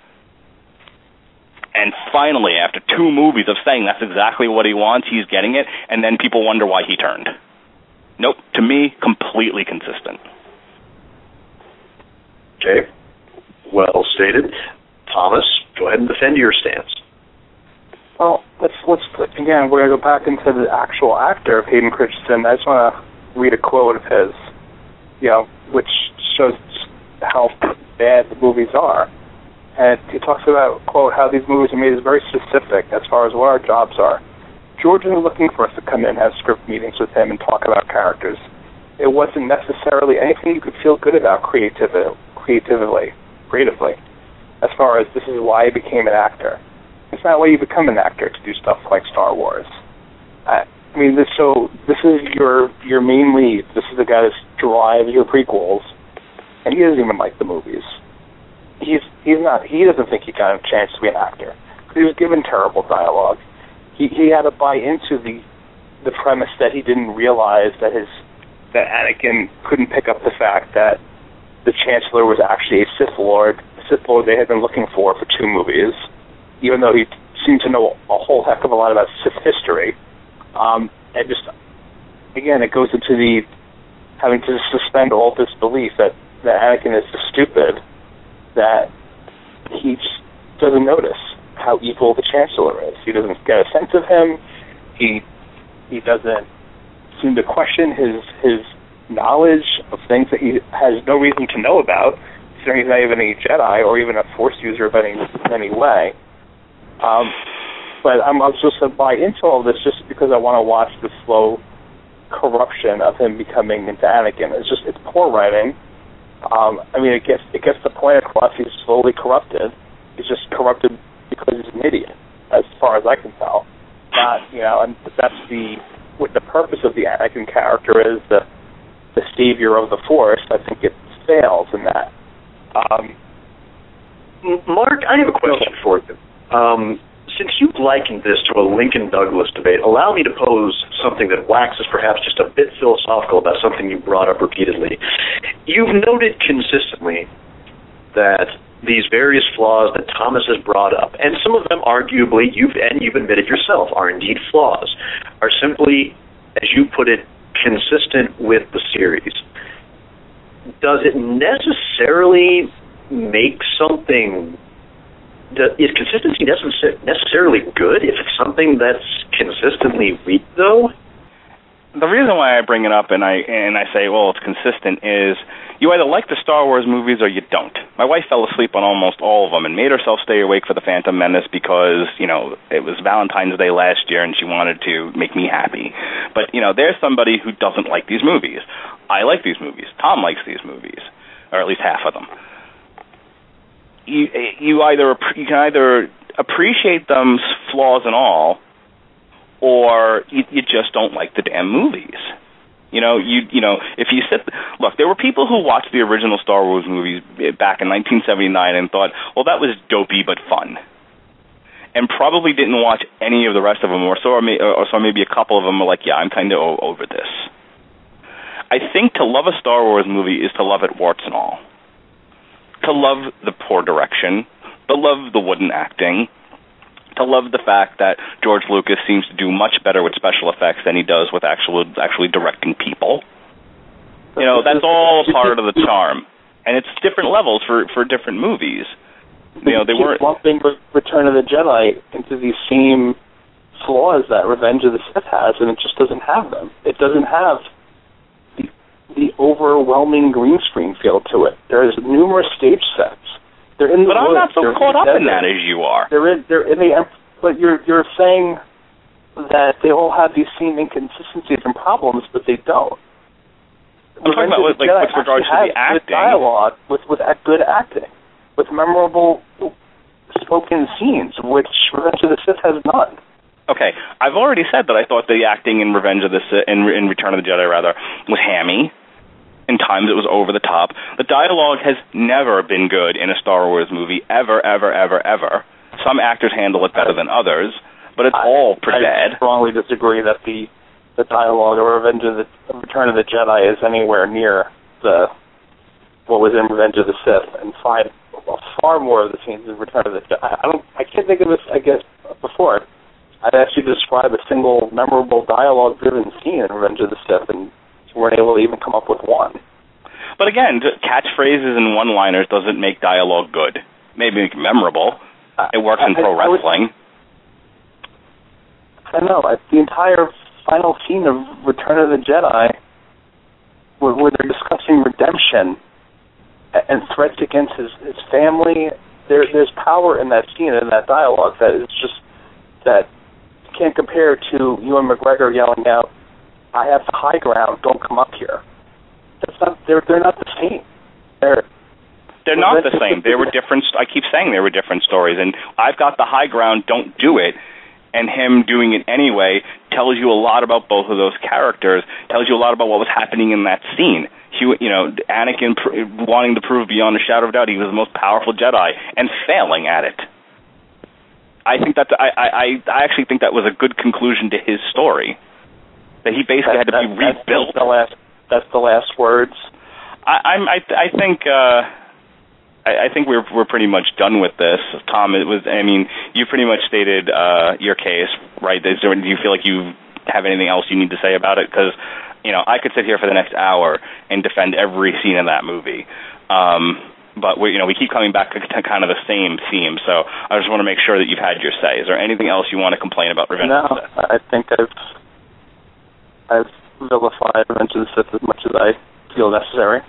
And finally, after two movies of saying that's exactly what he wants, he's getting it, and then people wonder why he turned. Nope. To me, completely consistent. Okay. Well stated. Thomas, go ahead and defend your stance. Well, let's let's again. We're gonna go back into the actual actor of Hayden Christensen. I just want to read a quote of his, you know, which shows how bad the movies are. And he talks about quote how these movies are made is very specific as far as what our jobs are. George was looking for us to come in and have script meetings with him and talk about characters. It wasn't necessarily anything you could feel good about creatively, creatively, creatively. As far as this is why I became an actor. It's not why you become an actor to do stuff like Star Wars. I, I mean, this so this is your your main lead. This is the guy that drives your prequels, and he doesn't even like the movies. He's he's not. He doesn't think he got a chance to be an actor. He was given terrible dialogue he he had to buy into the the premise that he didn't realize that his that Anakin couldn't pick up the fact that the Chancellor was actually a Sith Lord, a Sith Lord they had been looking for for two movies, even though he seemed to know a whole heck of a lot about Sith history. Um, and just again, it goes into the having to suspend all this belief that that Anakin is so stupid that he just doesn't notice how evil the Chancellor is. He doesn't get a sense of him. He he doesn't seem to question his his knowledge of things that he has no reason to know about, considering he's not even a Jedi or even a Force user of any any way. Um, but I'm, I'm to buy into all this just because I want to watch the slow corruption of him becoming into Anakin. It's just it's poor writing. Um, I mean, it gets it gets the point across. He's slowly corrupted. He's just corrupted because he's an idiot, as far as I can tell. Not, you know, and that's the what the purpose of the Anakin character is the the savior of the Force. I think it fails in that. Um, Mark, I have a question for you. Um, since you likened this to a Lincoln Douglas debate, allow me to pose something that waxes perhaps just a bit philosophical about something you brought up repeatedly. You've noted consistently that these various flaws that Thomas has brought up, and some of them arguably you've and you've admitted yourself are indeed flaws, are simply, as you put it, consistent with the series. Does it necessarily make something? Is consistency necessarily good if it's something that's consistently weak, though? The reason why I bring it up and I and I say, well, it's consistent is you either like the Star Wars movies or you don't. My wife fell asleep on almost all of them and made herself stay awake for the Phantom Menace because you know it was Valentine's Day last year and she wanted to make me happy. But you know, there's somebody who doesn't like these movies. I like these movies. Tom likes these movies, or at least half of them. You you either you can either appreciate them's flaws and all, or you, you just don't like the damn movies. You know, you you know, if you sit look, there were people who watched the original Star Wars movies back in 1979 and thought, "Well, that was dopey but fun." And probably didn't watch any of the rest of them, or so, or, so maybe a couple of them were like, "Yeah, I'm kind of over this." I think to love a Star Wars movie is to love it warts and all. To love the poor direction, to love the wooden acting, to love the fact that George Lucas seems to do much better with special effects than he does with actual actually directing people. You know, that's all part of the charm, and it's different levels for for different movies. You know, they weren't lumping Return of the Jedi into these same flaws that Revenge of the Sith has, and it just doesn't have them. It doesn't have the the overwhelming green screen feel to it. There's numerous stage sets they're in the but woods. I'm not so they're caught up in that as you are. They're in. They're in the. But you're you're saying that they all have these same inconsistencies and problems, but they don't. I'm talking about the like Jedi with regards to the acting. dialogue with with good acting, with memorable spoken scenes, which Revenge of the Sith has none. Okay, I've already said that I thought the acting in Revenge of the Sith, in, in Return of the Jedi rather, was hammy. In times it was over the top. The dialogue has never been good in a Star Wars movie, ever, ever, ever, ever. Some actors handle it better than others, but it's all pretty I bad. strongly disagree that the the dialogue of Revenge of the Return of the Jedi is anywhere near the what was in Revenge of the Sith, and five far more of the scenes in Return of the Jedi. I don't. I can't think of this. I guess before I'd to describe a single memorable dialogue-driven scene in Revenge of the Sith, and you weren't able to even come up with one. But again, catchphrases and one-liners doesn't make dialogue good. Maybe make it memorable. It works in I- pro I would- wrestling. I know I- the entire final scene of Return of the Jedi, where, where they're discussing redemption and threats against his his family. There, there's power in that scene and that dialogue that is just that can't compare to Ewan McGregor yelling out, "I have the high ground. Don't come up here." That's not. They're they're not the same. They're They're not the same. They were different. I keep saying they were different stories, and I've got the high ground. Don't do it. And him doing it anyway tells you a lot about both of those characters. Tells you a lot about what was happening in that scene. He, you know, Anakin pr- wanting to prove beyond a shadow of doubt he was the most powerful Jedi and failing at it. I think that's. I, I, I I actually think that was a good conclusion to his story. That he basically had to be that- that's rebuilt. the last. That's the last words. I, I'm. I, I think. Uh, I, I think we're we're pretty much done with this, Tom. It was. I mean, you pretty much stated uh, your case, right? Is there, do you feel like you have anything else you need to say about it? Because you know, I could sit here for the next hour and defend every scene in that movie. Um, but we, you know, we keep coming back to kind of the same theme. So I just want to make sure that you've had your say. Is there anything else you want to complain about Revenge No, of the Sith? I think I've I've vilified the Sith as much as I feel necessary.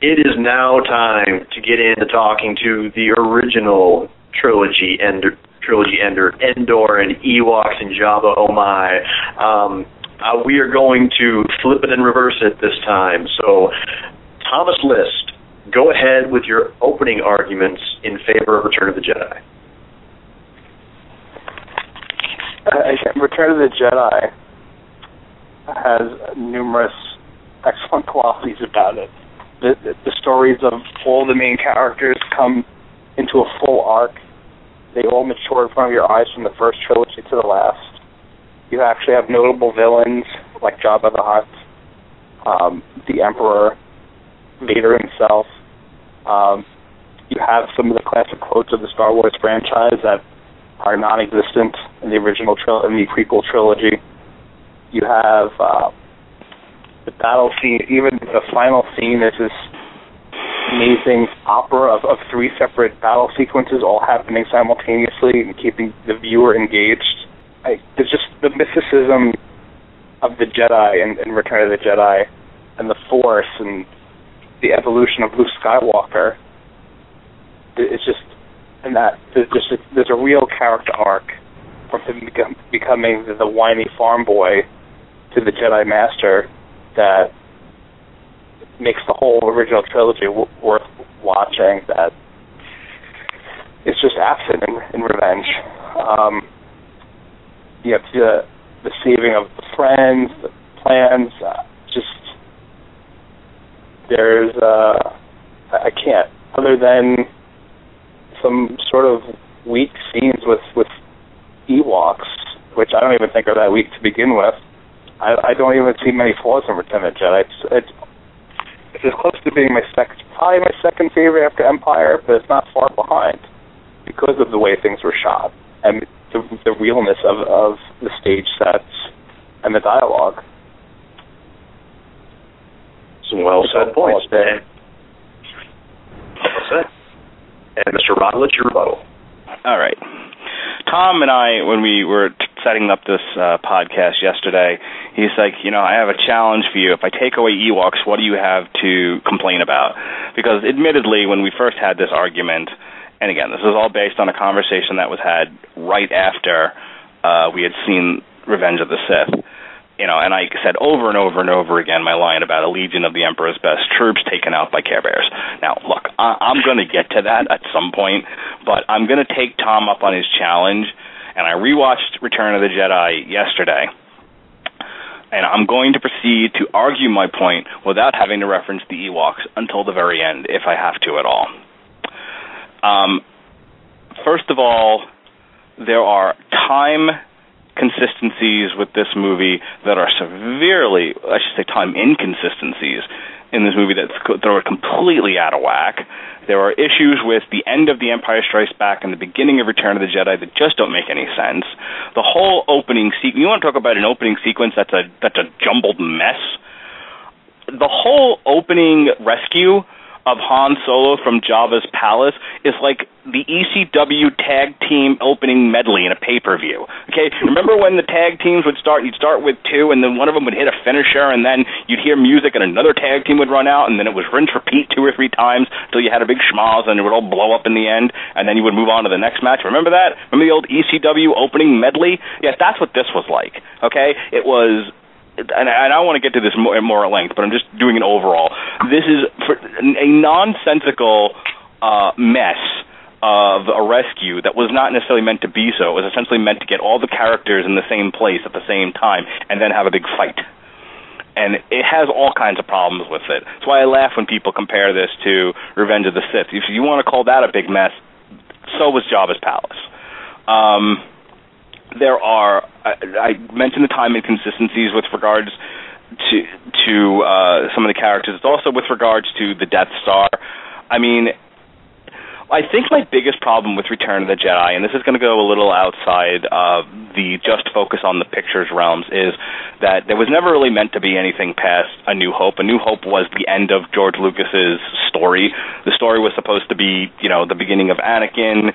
It is now time to get into talking to the original trilogy ender, trilogy ender, Endor and Ewoks and Jabba Oh My. Um, uh, we are going to flip it and reverse it this time. So, Thomas List, go ahead with your opening arguments in favor of Return of the Jedi. Uh, Return of the Jedi has numerous excellent qualities about it. The, the, the stories of all the main characters come into a full arc. They all mature in front of your eyes from the first trilogy to the last. You actually have notable villains like Jabba the Hutt, um, the Emperor, Vader himself. Um, you have some of the classic quotes of the Star Wars franchise that are non-existent in the original tril- in the prequel trilogy. You have uh, the battle scene, even the final scene is this amazing opera of, of three separate battle sequences all happening simultaneously and keeping the viewer engaged. I, there's just the mysticism of the Jedi and, and Return of the Jedi and the Force and the evolution of Luke Skywalker. It's just and that there's just a, there's a real character arc from him becoming the whiny farm boy to the Jedi Master that makes the whole original trilogy w- worth watching. That it's just absent in, in Revenge. Um, you have the the saving of the friends, the plans. Uh, just there's uh, I can't other than some sort of weak scenes with with Ewoks, which I don't even think are that weak to begin with. I, I don't even see many flaws in Return of the Jedi. It's, it's it's as close to being my second, probably my second favorite after Empire, but it's not far behind because of the way things were shot and the, the realness of of the stage sets and the dialogue. Some well said points. Dan. Well said. And Mr. Radulich, your rebuttal. All right. Tom and I, when we were setting up this uh, podcast yesterday, he's like, you know, I have a challenge for you. If I take away Ewoks, what do you have to complain about? Because admittedly, when we first had this argument, and again, this is all based on a conversation that was had right after uh, we had seen Revenge of the Sith you know, and I said over and over and over again my line about a legion of the Emperor's best troops taken out by Care Bears. Now, look, I- I'm going to get to that at some point, but I'm going to take Tom up on his challenge, and I rewatched Return of the Jedi yesterday, and I'm going to proceed to argue my point without having to reference the Ewoks until the very end, if I have to at all. Um, first of all, there are time consistencies with this movie that are severely, I should say, time inconsistencies in this movie that that are completely out of whack. There are issues with the end of The Empire Strikes Back and the beginning of Return of the Jedi that just don't make any sense. The whole opening sequence. You want to talk about an opening sequence that's a that's a jumbled mess. The whole opening rescue of Han Solo from Jabba's palace is like the ECW tag team opening medley in a pay per view. Okay, remember when the tag teams would start? You'd start with two, and then one of them would hit a finisher, and then you'd hear music, and another tag team would run out, and then it was rinse repeat two or three times until you had a big schmoz, and it would all blow up in the end, and then you would move on to the next match. Remember that? Remember the old ECW opening medley? Yes, that's what this was like. Okay, it was and I don't want to get to this more, more at length, but I'm just doing an overall. This is for a nonsensical uh, mess of a rescue that was not necessarily meant to be so. It was essentially meant to get all the characters in the same place at the same time and then have a big fight. And it has all kinds of problems with it. That's why I laugh when people compare this to Revenge of the Sith. If you want to call that a big mess, so was Jabba's palace. Um, there are I, I mentioned the time inconsistencies with regards to to uh, some of the characters. It's also with regards to the Death Star. I mean, I think my biggest problem with Return of the Jedi, and this is going to go a little outside of the just focus on the pictures realms, is that there was never really meant to be anything past A New Hope. A New Hope was the end of George Lucas's story. The story was supposed to be, you know, the beginning of Anakin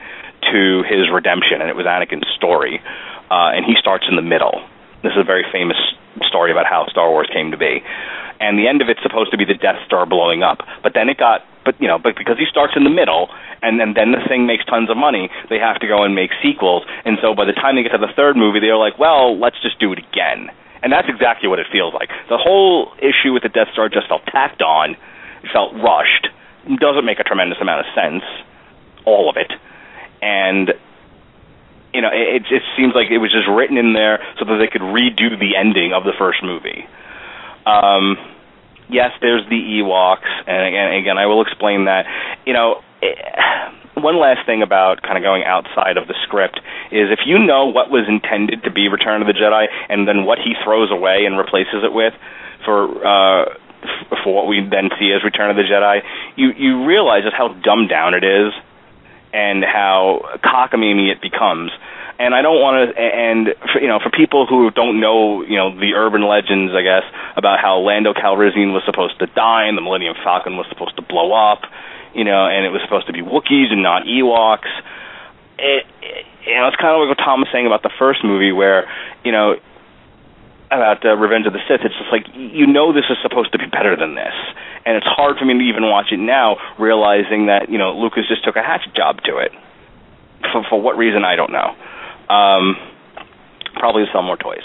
to his redemption, and it was Anakin's story uh, and he starts in the middle. This is a very famous story about how Star Wars came to be, and the end of it's supposed to be the Death Star blowing up. But then it got, but you know, but because he starts in the middle, and then then the thing makes tons of money, they have to go and make sequels. And so by the time they get to the third movie, they're like, well, let's just do it again. And that's exactly what it feels like. The whole issue with the Death Star just felt tacked on, felt rushed. Doesn't make a tremendous amount of sense, all of it, and you know, it, it seems like it was just written in there so that they could redo the ending of the first movie. Um, yes, there's the Ewoks, and again, again, I will explain that. You know, it, one last thing about kind of going outside of the script is if you know what was intended to be Return of the Jedi, and then what he throws away and replaces it with for. Uh, for what we then see as Return of the Jedi, you you realize just how dumbed down it is and how cockamamie it becomes. And I don't want to, and for, you know, for people who don't know, you know, the urban legends, I guess, about how Lando Calrissian was supposed to die and the Millennium Falcon was supposed to blow up, you know, and it was supposed to be Wookiees and not Ewoks. It, it you know, it's kind of like what Tom was saying about the first movie, where, you know, about uh, Revenge of the Sith, it's just like you know this is supposed to be better than this, and it's hard for me to even watch it now, realizing that you know Lucas just took a hatchet job to it. For for what reason I don't know. Um, probably to sell more toys.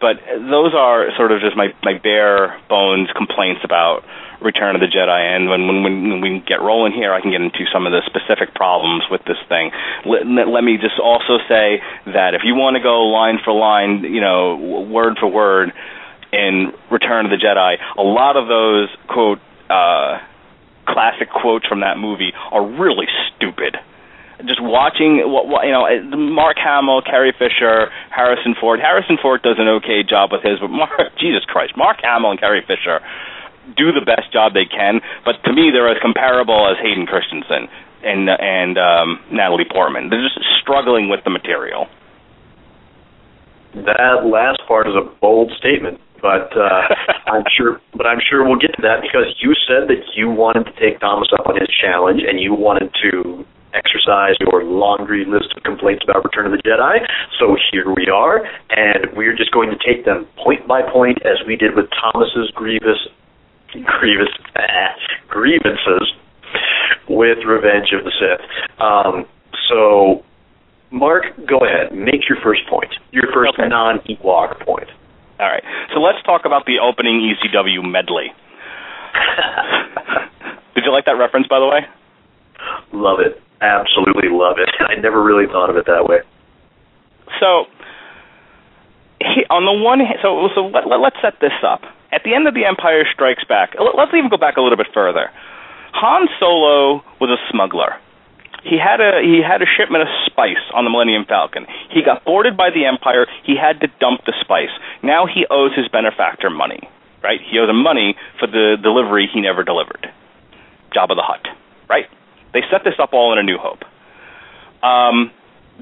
But those are sort of just my my bare bones complaints about Return of the Jedi. And when when when we get rolling here, I can get into some of the specific problems with this thing. Let, let me just also say that if you want to go line for line, you know, word for word in Return of the Jedi, a lot of those quote uh, classic quotes from that movie are really stupid just watching what, what you know Mark Hamill, Carrie Fisher, Harrison Ford. Harrison Ford does an okay job with his, but Mark, Jesus Christ, Mark Hamill and Carrie Fisher do the best job they can. But to me, they're as comparable as Hayden Christensen and and um, Natalie Portman. They're just struggling with the material. That last part is a bold statement, but uh, I'm sure. But I'm sure we'll get to that because you said that you wanted to take Thomas up on his challenge and you wanted to exercise your laundry list of complaints about Return of the Jedi. So here we are, and we're just going to take them point by point as we did with Thomas's grievous, grievous ah, grievances with Revenge of the Sith. Um, so, Mark, go ahead. Make your first point. Your first okay. non-Ewok point. All right. So let's talk about the opening ECW medley. Did you like that reference, by the way? Love it absolutely love it. I never really thought of it that way. So, he, on the one hand, so so let, let, let's set this up. At the end of The Empire Strikes Back, let's even go back a little bit further. Han Solo was a smuggler. He had a he had a shipment of spice on the Millennium Falcon. He got boarded by the Empire. He had to dump the spice. Now he owes his benefactor money. Right? He owes him money for the delivery he never delivered. Jabba the Hutt. Right? They set this up all in A New Hope. Um,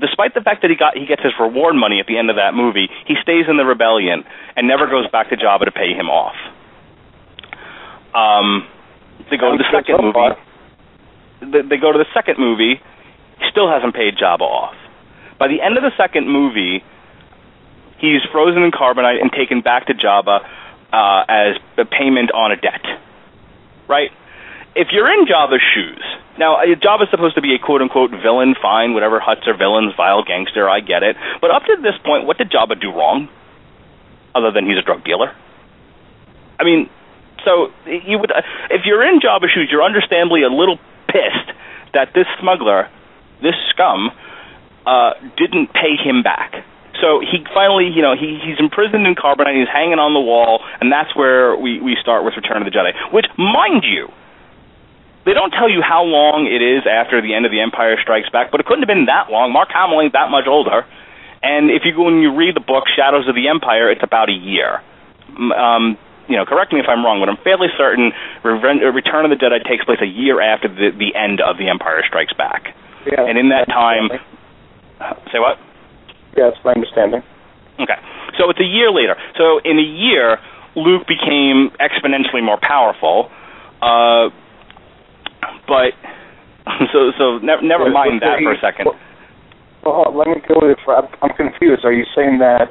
despite the fact that he got he gets his reward money at the end of that movie, he stays in the rebellion and never goes back to Jabba to pay him off. Um, they go to the second movie. They, they go to the second movie. He still hasn't paid Jabba off. By the end of the second movie, he's frozen in carbonite and taken back to Jabba uh, as a payment on a debt. Right? If you're in Jabba's shoes, now, Jabba's supposed to be a quote unquote villain, fine, whatever Hutts are villains, vile gangster, I get it. But up to this point, what did Jabba do wrong? Other than he's a drug dealer? I mean, so you would, if you're in Jabba's shoes, you're understandably a little pissed that this smuggler, this scum, uh, didn't pay him back. So he finally, you know, he, he's imprisoned in carbonite, he's hanging on the wall, and that's where we, we start with Return of the Jedi. Which, mind you, they don't tell you how long it is after the end of The Empire Strikes Back, but it couldn't have been that long. Mark Hamill ain't that much older. And if you go and you read the book Shadows of the Empire, it's about a year. Um, you know, correct me if I'm wrong, but I'm fairly certain Return of the Jedi takes place a year after the, the end of The Empire Strikes Back. Yeah, and in that time, say what? Yeah, that's my understanding. Okay, so it's a year later. So in a year, Luke became exponentially more powerful. Uh, but so so ne- never mind that for a second. Well, let me go with. I'm, I'm confused. Are you saying that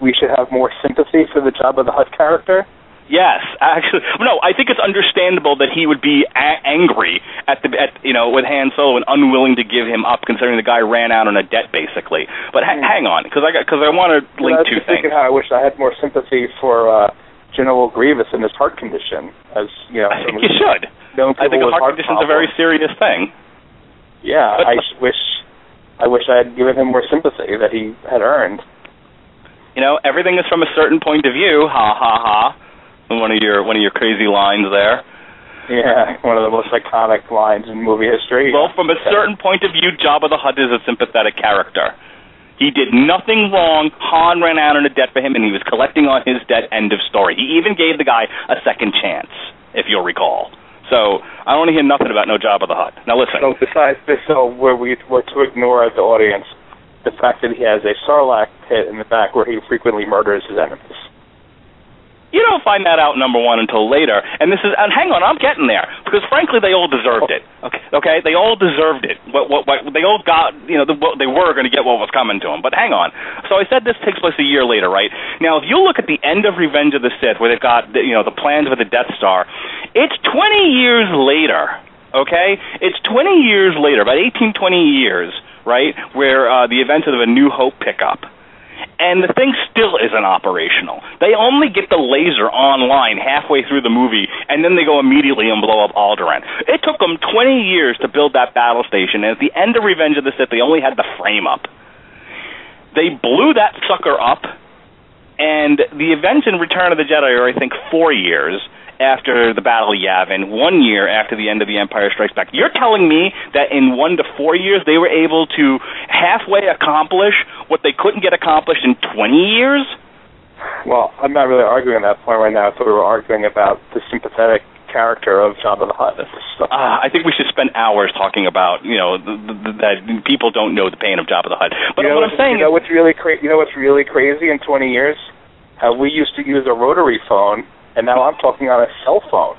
we should have more sympathy for the Jabba the Hutt character? Yes, actually, no. I think it's understandable that he would be a- angry at the at you know with Han Solo and unwilling to give him up, considering the guy ran out on a debt basically. But ha- mm. hang on, because I got because I want to link two things. How I wish I had more sympathy for uh, General Grievous and his heart condition, as you know. I think you should. I think a heart, heart condition is a very serious thing. Yeah, but, I wish I wish I had given him more sympathy that he had earned. You know, everything is from a certain point of view. Ha ha ha. One of your one of your crazy lines there. Yeah, one of the most iconic lines in movie history. Well, from a certain point of view, Jabba the Hutt is a sympathetic character. He did nothing wrong. Han ran out on a debt for him, and he was collecting on his debt. End of story. He even gave the guy a second chance, if you'll recall. So I don't want to hear nothing about no Jabba the Hutt. Now listen. So besides this, so where we were to ignore the audience the fact that he has a sarlacc pit in the back where he frequently murders his enemies. You don't find that out number one until later, and this is and hang on, I'm getting there because frankly they all deserved it. Okay, okay, they all deserved it. What what, what they all got, you know, the, what, they were going to get what was coming to them. But hang on, so I said this takes place a year later, right? Now, if you look at the end of Revenge of the Sith, where they've got the, you know the plans for the Death Star, it's 20 years later. Okay, it's 20 years later, about 18, 20 years, right, where uh, the events of a New Hope pick up and the thing still isn't operational. They only get the laser online halfway through the movie, and then they go immediately and blow up Alderaan. It took them 20 years to build that battle station, and at the end of Revenge of the Sith, they only had the frame up. They blew that sucker up, and the events in Return of the Jedi are, I think, four years after the Battle of Yavin, one year after the end of The Empire Strikes Back. You're telling me that in one to four years they were able to halfway accomplish what they couldn't get accomplished in 20 years? Well, I'm not really arguing that point right now. I thought we were arguing about the sympathetic character of Jabba the Hutt. Uh, I think we should spend hours talking about you know that people don't know the pain of Jabba the Hutt. But you know what I'm saying you know what's really cra- you know what's really crazy in 20 years? How we used to use a rotary phone and now I'm talking on a cell phone.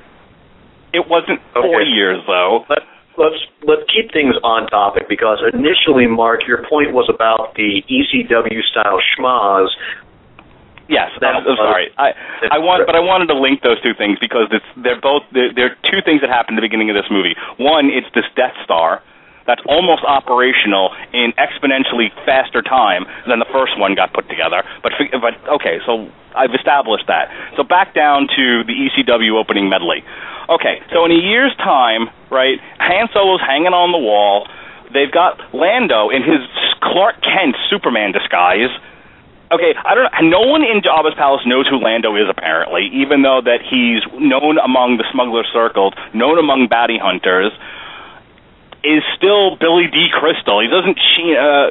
It wasn't four Okay. years though. Let, let's let's keep things on topic because initially, Mark, your point was about the ECW style schmoz. Yes, That I'm, I'm sorry. I I want, but I wanted to link those two things because it's they're both they're, they're two things that happen at the beginning of this movie. One, it's this Death Star that's almost operational in exponentially faster time than the first one got put together. But but okay, so I've established that. So back down to the ECW opening medley. Okay, so in a year's time, right? Han Solo's hanging on the wall. They've got Lando in his Clark Kent Superman disguise Okay, I don't. No one in Jabba's palace knows who Lando is apparently, even though that he's known among the smuggler circles, known among bounty hunters. Is still Billy Dee Crystal. He doesn't. She, uh,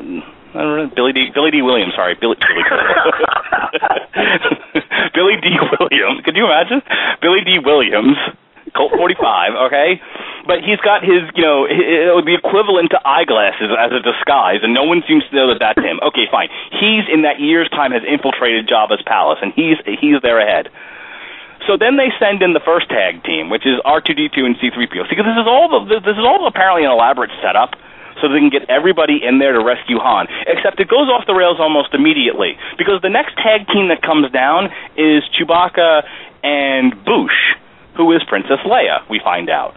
I don't know, Billy Dee Billy Dee Williams. Sorry, Billy. Billy. Billy Dee Williams. Could you imagine? Billy Dee Williams, Colt 45. Okay, but he's got his, you know, hi- the equivalent to eyeglasses as a disguise, and no one seems to know that that's him. Okay, fine. He's in that year's time has infiltrated Jabba's palace, and he's he's there ahead. So then they send in the first tag team, which is R2D2 and C3PO. Because this is all the, this is all apparently an elaborate setup, so they can get everybody in there to rescue Han. Except it goes off the rails almost immediately because the next tag team that comes down is Chewbacca and Boushh, who is Princess Leia. We find out.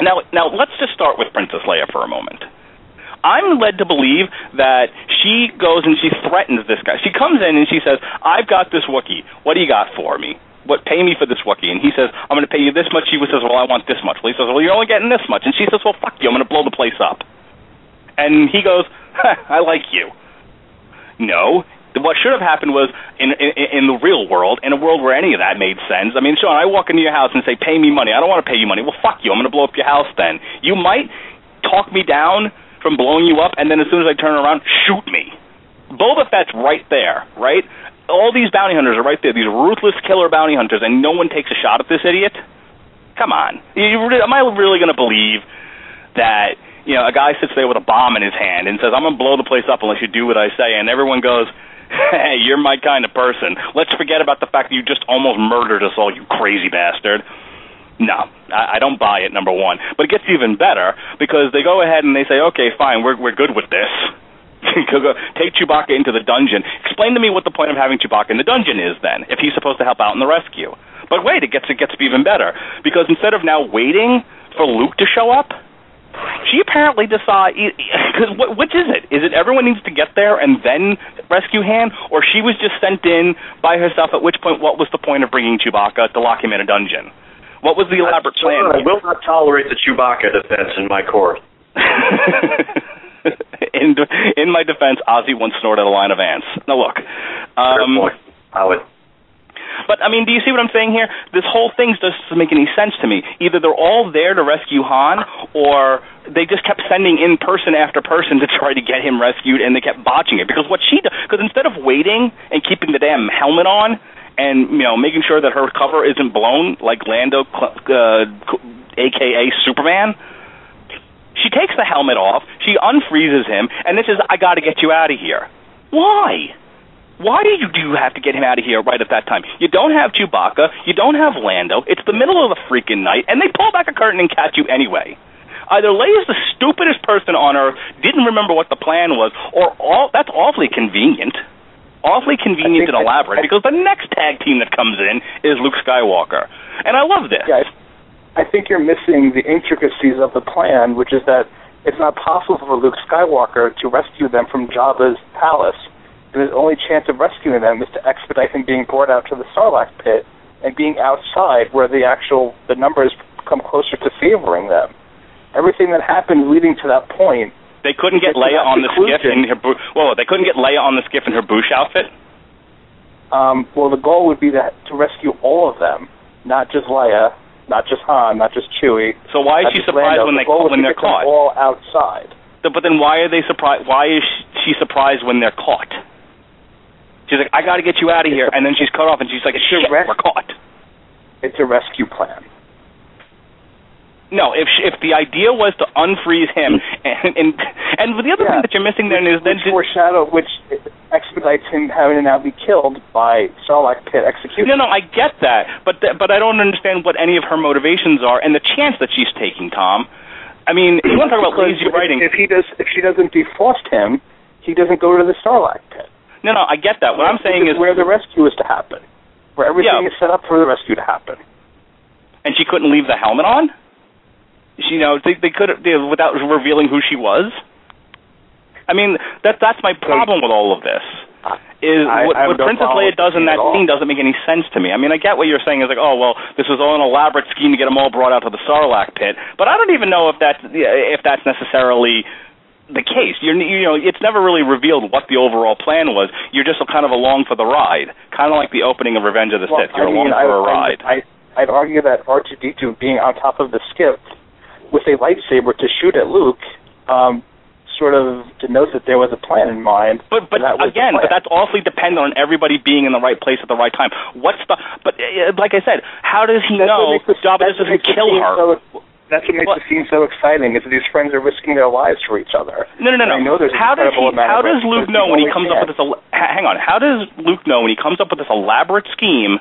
Now, now let's just start with Princess Leia for a moment. I'm led to believe that she goes and she threatens this guy. She comes in and she says, "I've got this Wookiee. What do you got for me? What pay me for this Wookiee?" And he says, "I'm going to pay you this much." She says, "Well, I want this much." Well, he says, "Well, you're only getting this much." And she says, "Well, fuck you. I'm going to blow the place up." And he goes, "I like you." No. What should have happened was in, in in the real world, in a world where any of that made sense. I mean, Sean, I walk into your house and say, "Pay me money." I don't want to pay you money. Well, fuck you. I'm going to blow up your house. Then you might talk me down from blowing you up, and then as soon as I turn around, shoot me. Boba Fett's right there, right? All these bounty hunters are right there. These ruthless killer bounty hunters, and no one takes a shot at this idiot. Come on, am I really going to believe that you know a guy sits there with a bomb in his hand and says, "I'm going to blow the place up unless you do what I say," and everyone goes. Hey, you're my kind of person. Let's forget about the fact that you just almost murdered us all, you crazy bastard. No, I, I don't buy it. Number one, but it gets even better because they go ahead and they say, "Okay, fine, we're we're good with this." Take Chewbacca into the dungeon. Explain to me what the point of having Chewbacca in the dungeon is then, if he's supposed to help out in the rescue. But wait, it gets it gets even better because instead of now waiting for Luke to show up, she apparently decides because which is it? Is it everyone needs to get there and then rescue Han, or she was just sent in by herself? At which point, what was the point of bringing Chewbacca to lock him in a dungeon? What was the elaborate plan? I will not tolerate the Chewbacca defense in my court. in in my defense, Ozzy once snorted a line of ants. Now look, um. I would. but I mean, do you see what I'm saying here? This whole thing doesn't make any sense to me. Either they're all there to rescue Han, or they just kept sending in person after person to try to get him rescued, and they kept botching it. Because what she does, because instead of waiting and keeping the damn helmet on, and you know making sure that her cover isn't blown like Lando, uh, aka Superman, she takes the helmet off, she unfreezes him, and then says, "I got to get you out of here." Why? Why do you, do you have to get him out of here right at that time? You don't have Chewbacca. You don't have Lando. It's the middle of the freaking night, and they pull back a curtain and catch you anyway. Either Leia's the stupidest person on earth, didn't remember what the plan was, or all that's awfully convenient. Awfully convenient and elaborate because the next tag team that comes in is Luke Skywalker. And I love this. Yeah, I think you're missing the intricacies of the plan, which is that it's not possible for Luke Skywalker to rescue them from Jabba's palace. And his only chance of rescuing them is to expedite him being brought out to the Sarlacc pit and being outside where the actual the numbers come closer to favoring them everything that happened leading to that point. They couldn't get Leia on the skiff in her well. They couldn't get Leia on the skiff in her Boushh outfit. Um, well, the goal would be to to rescue all of them, not just Leia, not just Han, not just Chewie. So why is she surprised Lando. when they the when they're caught? all outside. But then why are they surprised? Why is she surprised when they're caught? She's like, I got to get you out of here, and then she's cut off, and she's like, Shit, we're caught. It's a rescue plan. No, if if the idea was to unfreeze him, hmm. and and, and the other Yeah. thing that you're missing then is then which foreshadow, which expedites him having to now be killed by Sarlacc pit execution. no, no, I get that, but th- but I don't understand what any of her motivations are and the chance that she's taking, Tom. I mean, you want to talk about lazy if- writing? If he does, if she doesn't defrost him, he doesn't go to the Sarlacc pit. No, no, I get that. What I'm saying is, where the rescue is to happen, where everything Yeah. is set up for the rescue to happen. and she couldn't leave the helmet on. She, you know, they they could they, without revealing who she was. I mean, that that's my problem with all of this. Is I- what, I what Princess Leia does in that at scene doesn't make any sense to me. I mean, I get what you're saying is like, oh well, this was all an elaborate scheme to get them all brought out to the Sarlacc pit, but I don't even know if that's if that's necessarily the case. You're you know, it's never really revealed what the overall plan was. You're just kind of along for the ride, kind of like the opening of Revenge of the Well, Sith. You're I mean, along for I, a ride. I, I, I'd argue that R2D2 being on top of the skiff with a lightsaber to shoot at Luke um, sort of denotes that there was a plan in mind. But but that again, but that's awfully dependent on everybody being in the right place at the right time. What's the? But uh, like I said, how does he That's know makes the- Jabba that's doesn't makes the kill scene her? So, that's what makes What? the scene so exciting. Is that these friends are risking their lives for each other. No, no, no, And I no. know there's how does he? How does Luke know when he only comes up with this? Hang on. How does Luke know when he comes up with this elaborate scheme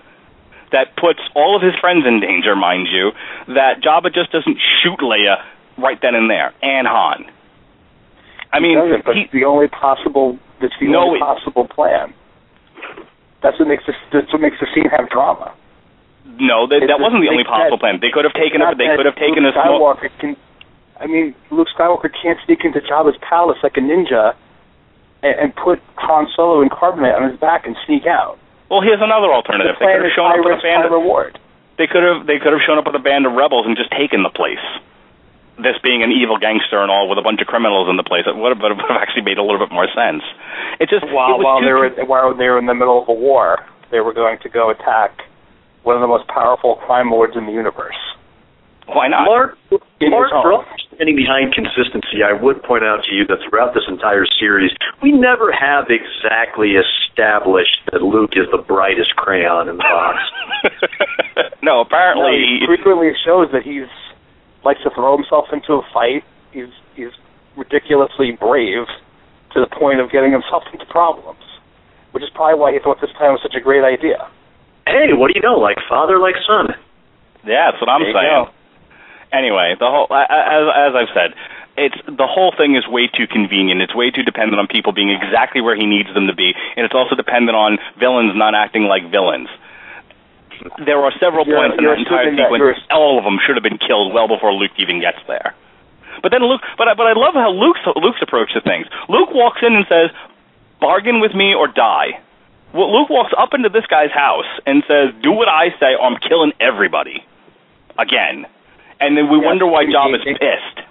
that puts all of his friends in danger, mind you? That Jabba just doesn't shoot Leia right then and there, and Han. I mean, doesn't, but he, it's the only possible. It's the No, only possible plan. That's what makes this. That's what makes the scene have drama. no, that, that wasn't the only possible plan. They could have taken it. They could have taken a Luke small. Skywalker can. I mean, Luke Skywalker can't sneak into Jabba's palace like a ninja and, and put Han Solo in carbonite on his back and sneak out. Well, here's another alternative. the They could have shown up with a band. Of, reward. they could have. They could have shown up with a band of rebels and just taken the place. This being an evil gangster and all with a bunch of criminals in the place, it would have, would have actually made a little bit more sense. It just While it while too- they were while they were in the middle of a war, they were going to go attack one of the most powerful crime lords in the universe. Why not? Mark, In Mark, his for standing behind consistency, I would point out to you that throughout this entire series, we never have exactly established that Luke is the brightest crayon in the box. no, apparently. No, he frequently shows that he's likes to throw himself into a fight. He's he's ridiculously brave to the point of getting himself into problems, which is probably why he thought this plan was such a great idea. hey, what do you know? Like father, like son. Yeah, that's what I'm There you saying. go. Anyway, the whole a- a- as as I've said, it's the whole thing is way too convenient. It's way too dependent on people being exactly where he needs them to be, and it's also dependent on villains not acting like villains. There are several You're- points in that entire that sequence. All of them should have been killed well before Luke even gets there. But then Luke, but I, but I love how Luke's Luke's approach to things. Luke walks in and says, "Bargain with me or die." Well, Luke walks up into this guy's house and says, "Do what I say, or I'm killing everybody." Again, and then we Yeah, wonder why Jabba is pissed.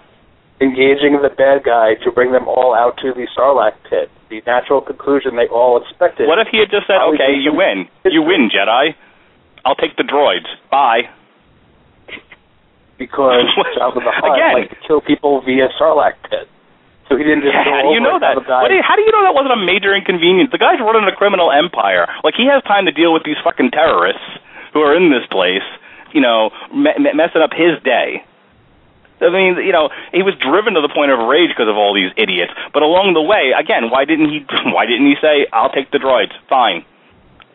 Engaging the bad guy to bring them all out to the Sarlacc pit, the natural conclusion they all expected. What if he had just said, "Okay, you win, you win, Jedi. I'll take the droids. Bye." because Jabba the Hutt Again. liked to kill people via Sarlacc pit. So he didn't just go How do you know that? do you, how do you know that wasn't a major inconvenience? The guy's running a criminal empire. Like he has time to deal with these fucking terrorists who are in this place, you know, me- me- messing up his day. I mean, you know, he was driven to the point of rage because of all these idiots. But along the way, again, why didn't he? Why didn't he say, "I'll take the droids, fine"?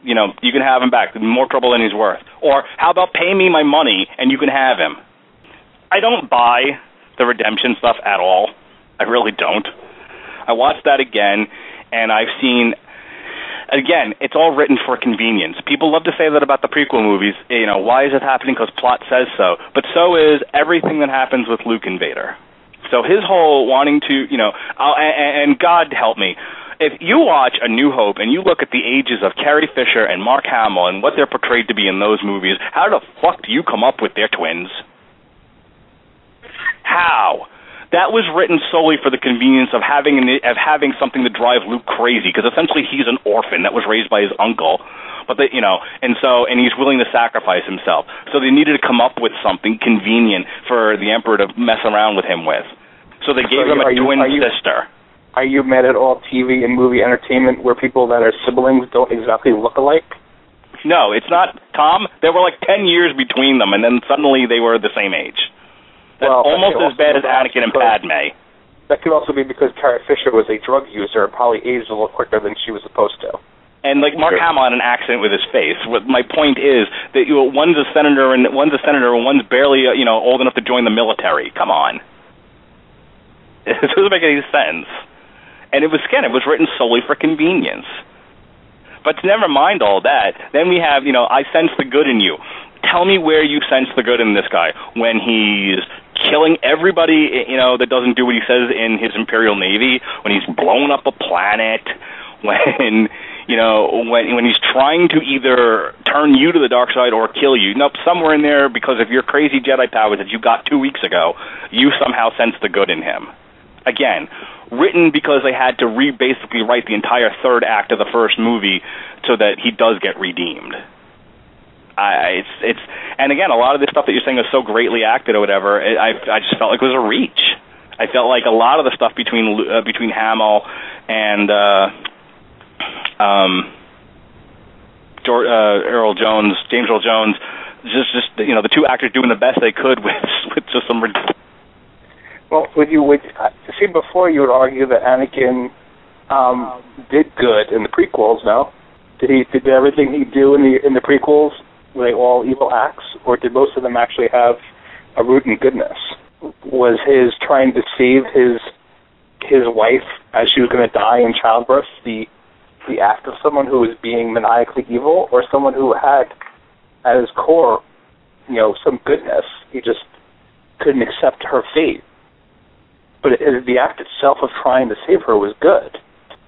You know, you can have him back. More trouble than he's worth. Or how about pay me my money and you can have him? I don't buy the redemption stuff at all. I really don't. I watched that again, and I've seen again, it's all written for convenience. People love to say that about the prequel movies. You know, why is it happening? Because plot says so. But so is everything that happens with Luke and Vader. So his whole wanting to, you know, I'll, and, and God help me, if you watch A New Hope and you look at the ages of Carrie Fisher and Mark Hamill and what they're portrayed to be in those movies, how the fuck do you come up with their twins? How? that was written solely for the convenience of having an, of having something to drive Luke crazy because essentially he's an orphan that was raised by his uncle but they, you know, and so, and he's willing to sacrifice himself. So they needed to come up with something convenient for the emperor to mess around with him with. So they gave so him a you, twin you, sister. Are you mad at all TV and movie entertainment where people that are siblings don't exactly look alike? No, it's not. Tom, there were like ten years between them, and then suddenly they were the same age. That's well, almost as bad as Anakin and Padme. That could also be because Carrie Fisher was a drug user and probably aged a little quicker than she was supposed to. And like Mark sure. Hamill had an accident with his face. What my point is that you know, one's a senator and one's a senator and one's barely uh, you know old enough to join the military. Come on, it doesn't make any sense. And it was again, it was written solely for convenience. But never mind all that. Then we have, you know, I sense the good in you. Tell me where you sense the good in this guy when he's killing everybody, you know, that doesn't do what he says in his Imperial Navy, when he's blowing up a planet, when you know, when when he's trying to either turn you to the dark side or kill you. Nope, somewhere in there, because of your crazy Jedi powers that you got two weeks ago, you somehow sense the good in him. Again, written because they had to re basically write the entire third act of the first movie so that he does get redeemed. I, it's it's and again, a lot of this stuff that you're saying is so greatly acted or whatever. It, I I just felt like it was a reach. I felt like a lot of the stuff between uh, between Hamill and uh, um, George, uh, Earl Jones, James Earl Jones, just just you know the two actors doing the best they could with with just some. Well, would you would uh, see before you would argue that Anakin um, did good in the prequels? No, did he did everything he do in the in the prequels were they all evil acts, or did most of them actually have a root in goodness? Was his trying to save his his wife as she was going to die in childbirth the the act of someone who was being maniacally evil, or someone who had at his core, you know, some goodness? He just couldn't accept her fate. But it, the act itself of trying to save her was good.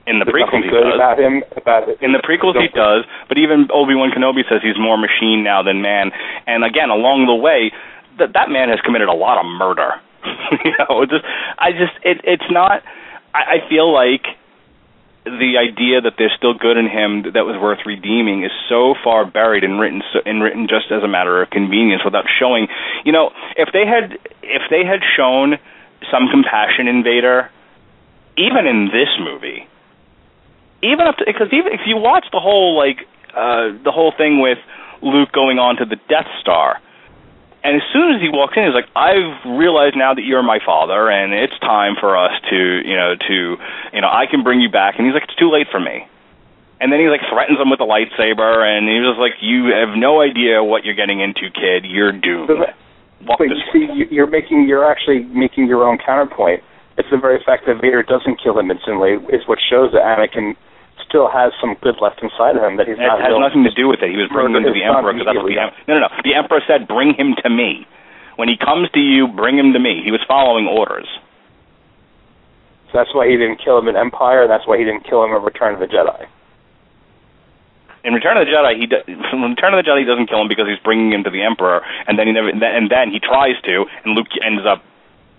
In the There's prequels, he does. About him, about it. In the prequels, he does. But even Obi Wan Kenobi says he's more machine now than man. And again, along the way, that that man has committed a lot of murder. you know, just I just it it's not. I, I feel like the idea that there's still good in him that was worth redeeming is so far buried and written so, and written just as a matter of convenience without showing you know if they had if they had shown some compassion in Vader even in this movie even up to because even if you watch the whole like uh the whole thing with Luke going on to the Death Star, and as soon as he walks in, he's like, "I've realized now that you're my father, and it's time for us to, you know, to, you know, I can bring you back." And he's like, "It's too late for me." And then he like threatens him with a lightsaber, and he was like, "You have no idea what you're getting into, kid. You're doomed." But, but you see, you're making, you're actually making your own counterpoint. It's the very fact that Vader doesn't kill him instantly is what shows that Anakin still has some good left inside of him that he's it not. It has nothing to do with it. He was bringing him to the emperor because that's what the em- no no no. The emperor said, "Bring him to me." When he comes to you, bring him to me. He was following orders. So that's why he didn't kill him in Empire. And that's why he didn't kill him in Return of the Jedi. In Return of the Jedi, he do, in Return of the Jedi he doesn't kill him because he's bringing him to the Emperor, and then he never, and then he tries to, and Luke ends up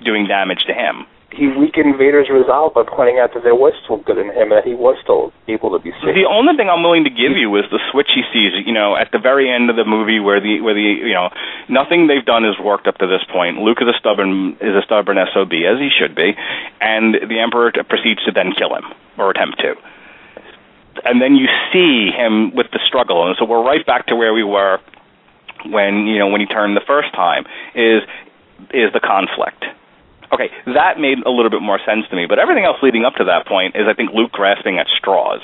doing damage to him he weakened Vader's resolve by pointing out that there was still good in him and that he was still able to be saved. The only thing I'm willing to give you is the switch he sees, you know, at the very end of the movie where the where the you know nothing they've done has worked up to this point. Luke is a stubborn is a stubborn sob as he should be, and the Emperor proceeds to then kill him or attempt to. And then you see him with the struggle, and so we're right back to where we were when you know when he turned the first time. Is is the conflict. Okay, that made a little bit more sense to me, but everything else leading up to that point is I think Luke grasping at straws.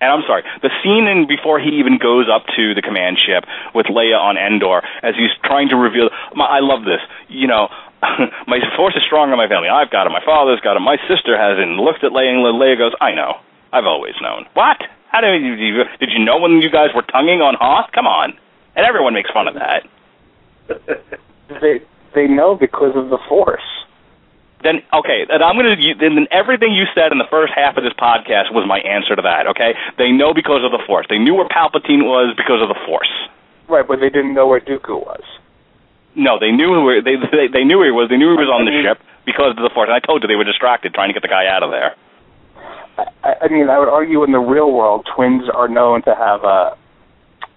And I'm sorry, the scene in before he even goes up to the command ship with Leia on Endor as he's trying to reveal. My, I love this. You know, my force is stronger in my family. I've got it. My father's got it. My sister has it. And looked at Leia, and Leia goes, "I know. I've always known." What? How did you did you know when you guys were tonguing on Hoth? Come on, and everyone makes fun of that. they they know because of the force. Then okay, and I'm gonna then everything you said in the first half of this podcast was my answer to that. Okay, they know because of the Force. They knew where Palpatine was because of the Force. Right, but they didn't know where Dooku was. No, they knew who they they they knew he was. They knew he was on the ship because of the Force. And I told you they were distracted trying to get the guy out of there. I, I mean, I would argue in the real world, twins are known to have a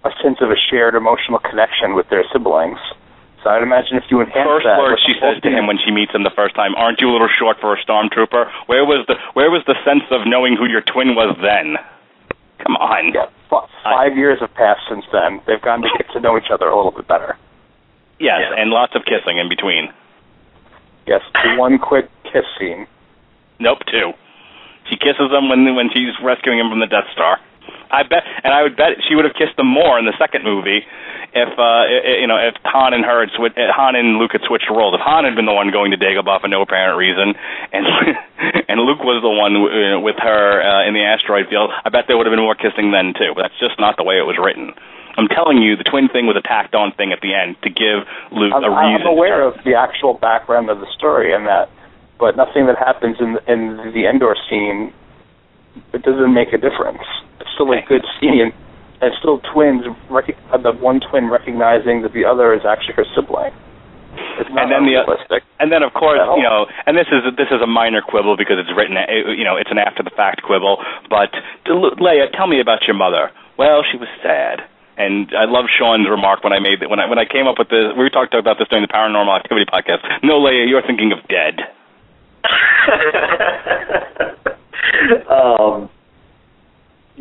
a sense of a shared emotional connection with their siblings. So I'd imagine if you enhance first that. word she says to him when she meets him the first time, "Aren't you a little short for a stormtrooper?" Where was the Where was the sense of knowing who your twin was then? Come on. Yeah, f- five I, years have passed since then. They've gotten to get to know each other a little bit better. Yes, yeah. and lots of kissing in between. Yes, one quick kiss scene. Nope, two. She kisses him when when she's rescuing him from the Death Star. I bet, and I would bet she would have kissed him more in the second movie if uh you know if Han and her had switched Han and Luke had switched roles. If Han had been the one going to Dagobah for no apparent reason, and and Luke was the one w- with her uh, in the asteroid field, I bet there would have been more kissing then too. But that's just not the way it was written. I'm telling you, the twin thing was a tacked on thing at the end to give Luke I'm, a reason. I'm aware of the actual background of the story and that, but nothing that happens in in the Endor scene, it doesn't make a difference. It's still a good scene and still twins, rec- uh, the one twin recognizing that the other is actually her sibling. and then the and then of course you know and this is this is a minor quibble because it's written you know it's an after the fact quibble but Leia tell me about your mother. Well she was sad and I love Sean's remark when I made when I when I came up with this we talked about this during the paranormal activity podcast. No Leia you're thinking of dead um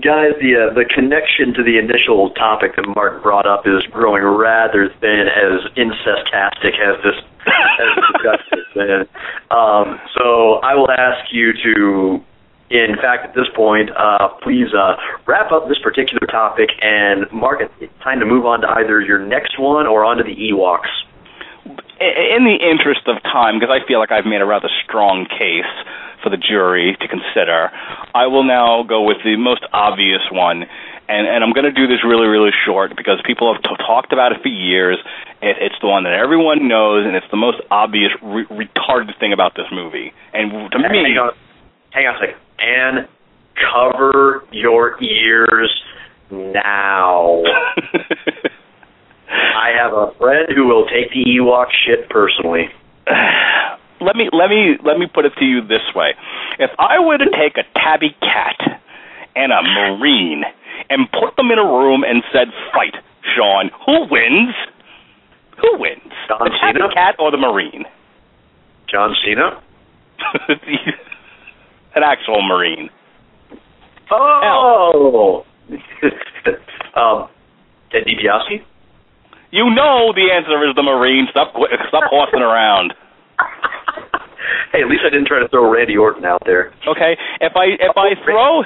guys, the uh, the connection to the initial topic that Mark brought up is growing rather thin as incestastic as this as discussion has been. Um, so I will ask you to, in fact, at this point, uh, please uh, wrap up this particular topic and Mark, it's time to move on to either your next one or onto the Ewoks. In the interest of time, because I feel like I've made a rather strong case for the jury to consider. I will now go with the most obvious one, and, and I'm going to do this really, really short because people have t- talked about it for years. It, it's the one that everyone knows, and it's the most obvious re- retarded thing about this movie. And to hang me, on, hang on a second, and cover your ears now. I have a friend who will take the Ewok shit personally. let me let me let me put it to you this way: if I were to take a tabby cat and a marine and put them in a room and said, "Fight, Sean, who wins? Who wins? John the tabby Cena? cat or the marine?" John Cena. An actual marine. Oh. um, Ted DiBiase. You know the answer is the marine. Stop stop horsing around. hey, at least I didn't try to throw Randy Orton out there. Okay, if I if I throw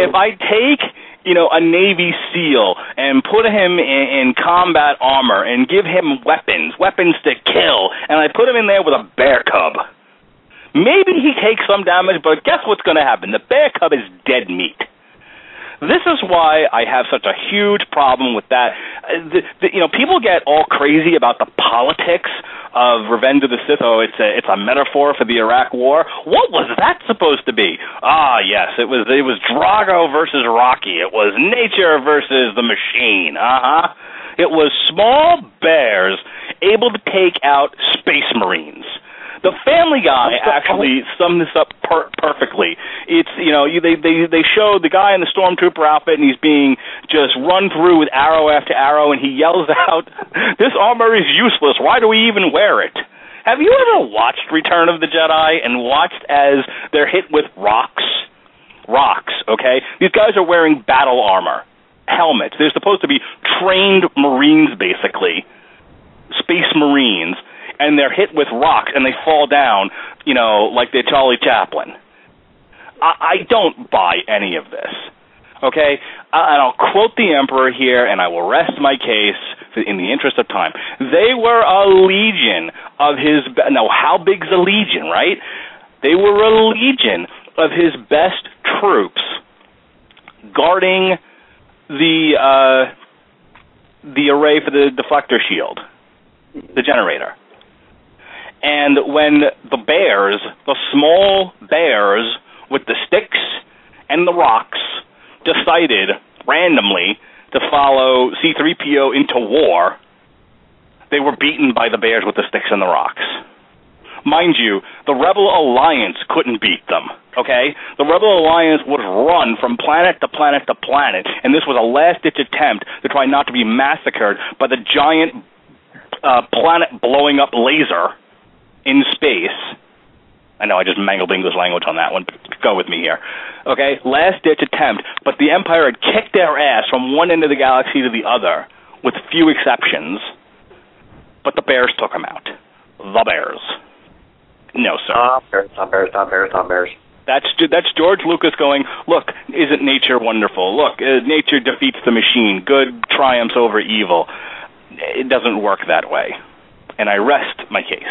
if I take you know a Navy SEAL and put him in, in combat armor and give him weapons, weapons to kill, and I put him in there with a bear cub. Maybe he takes some damage, but guess what's going to happen? The bear cub is dead meat. This is why I have such a huge problem with that. Uh, the, the, you know, people get all crazy about the politics of Revenge of the Sith. Oh, it's a it's a metaphor for the Iraq War. What was that supposed to be? Ah, yes, it was it was Drago versus Rocky. It was nature versus the machine. Uh huh. It was small bears able to take out space marines. The Family Guy actually summed this up per- perfectly. It's you know you, they they they show the guy in the stormtrooper outfit and he's being just run through with arrow after arrow and he yells out, "This armor is useless. Why do we even wear it?" Have you ever watched Return of the Jedi and watched as they're hit with rocks? Rocks, okay? These guys are wearing battle armor, helmets. They're supposed to be trained Marines, basically, space Marines and they're hit with rocks and they fall down, you know, like they're Charlie Chaplin. I, I don't buy any of this. Okay, and I'll quote the emperor here, and I will rest my case in the interest of time. They were a legion of his. Be- now, how big's a legion, right? They were a legion of his best troops guarding the uh, the array for the deflector shield, the generator. And when the bears, the small bears with the sticks and the rocks, decided randomly to follow C3PO into war, they were beaten by the bears with the sticks and the rocks. Mind you, the Rebel Alliance couldn't beat them, okay? The Rebel Alliance would run from planet to planet to planet, and this was a last ditch attempt to try not to be massacred by the giant uh, planet blowing up laser in space. I know I just mangled English language on that one. Go with me here. Okay, last ditch attempt, but the Empire had kicked their ass from one end of the galaxy to the other, with few exceptions. But the Bears took them out. The Bears. No, sir. Stop bears, stop bears, stop bears, stop bears. That's that's George Lucas going. Look, isn't nature wonderful? Look, uh, nature defeats the machine. Good triumphs over evil. It doesn't work that way, and I rest my case.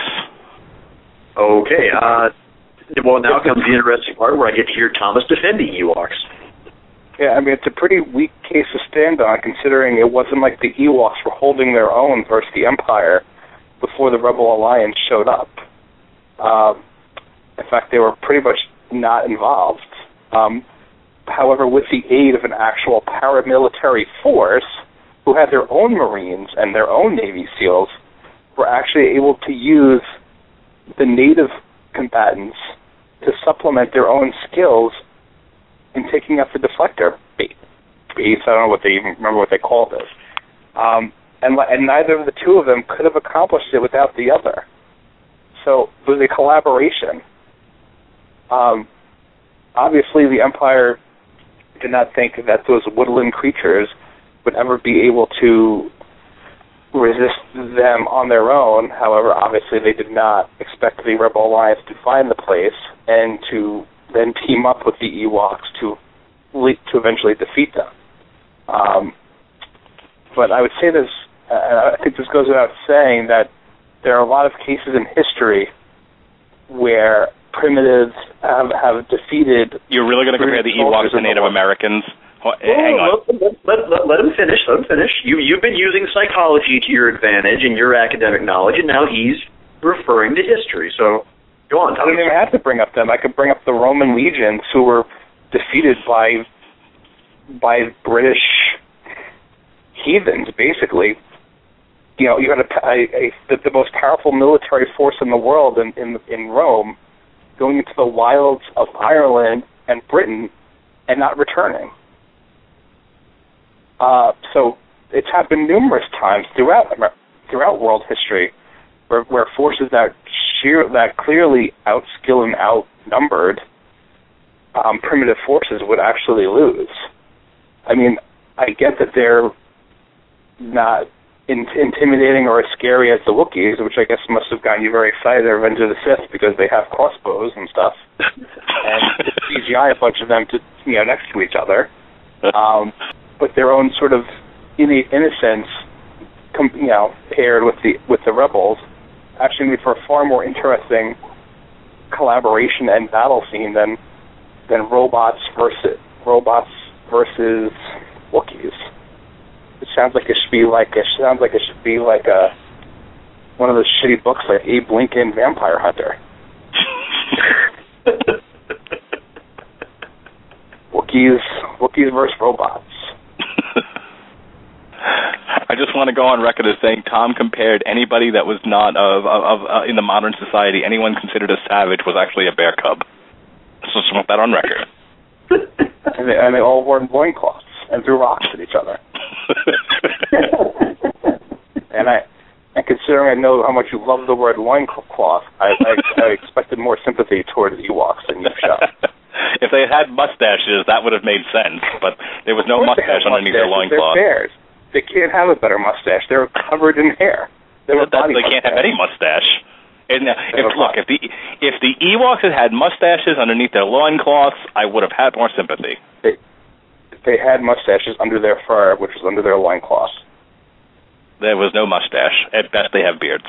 Okay, uh, well, now comes the interesting part where I get to hear Thomas defending Ewoks. Yeah, I mean it's a pretty weak case to stand on, considering it wasn't like the Ewoks were holding their own versus the Empire before the Rebel Alliance showed up. Um, in fact, they were pretty much not involved. Um, however, with the aid of an actual paramilitary force who had their own Marines and their own Navy SEALs, were actually able to use the native combatants to supplement their own skills in taking up the deflector base. I don't know what they even remember what they called it. Um, and, and neither of the two of them could have accomplished it without the other. So it was a collaboration. Um, obviously, the Empire did not think that those woodland creatures would ever be able to resist them on their own. However, obviously, they did not expect the Rebel Alliance to find the place and to then team up with the Ewoks to to eventually defeat them. Um, but I would say this. Uh, I think this goes without saying that there are a lot of cases in history where primitives have, have defeated. You're really going to compare the Ewoks to Native Americans? Well, hang on. Let, let, let, let him finish. Let him finish. You you've been using psychology to your advantage and your academic knowledge, and now he's referring to history. So go on. I don't even have to bring up them. I could bring up the Roman legions who were defeated by by British heathens, basically. You know, you had a, a, a the, the most powerful military force in the world in, in in Rome going into the wilds of Ireland and Britain and not returning. Uh, so it's happened numerous times throughout throughout world history, where, where forces that sheer that clearly outskill and outnumbered um, primitive forces would actually lose. I mean, I get that they're not in- intimidating or as scary as the Wookiees, which I guess must have gotten you very excited at Revenge of the Sith because they have crossbows and stuff, and CGI a bunch of them to you know next to each other. Um, but their own sort of innate innocence, com- you know, paired with the with the rebels, actually made for a far more interesting collaboration and battle scene than than robots versus robots versus Wookiees. It sounds like it should be like it sounds like it should be like a one of those shitty books like Abe Lincoln Vampire Hunter. Wookiees Wookiees versus robots. I just want to go on record as saying Tom compared anybody that was not of, of, of uh, in the modern society, anyone considered a savage was actually a bear cub. So just want that on record. and, they, and they all wore loincloths and threw rocks at each other. and I, and considering I know how much you love the word loincloth, I, I, I expected more sympathy towards Ewoks than you've shown. If they had mustaches, that would have made sense. But there was no they mustache underneath their loincloth. They're bears. They can't have a better mustache. They're covered in hair. They, That- body they can't have any mustache. And uh, if look, if the if the Ewoks had had mustaches underneath their loincloths, I would have had more sympathy. They had mustaches under their fur, which was under their loincloths. There was no mustache. At best, they have beards.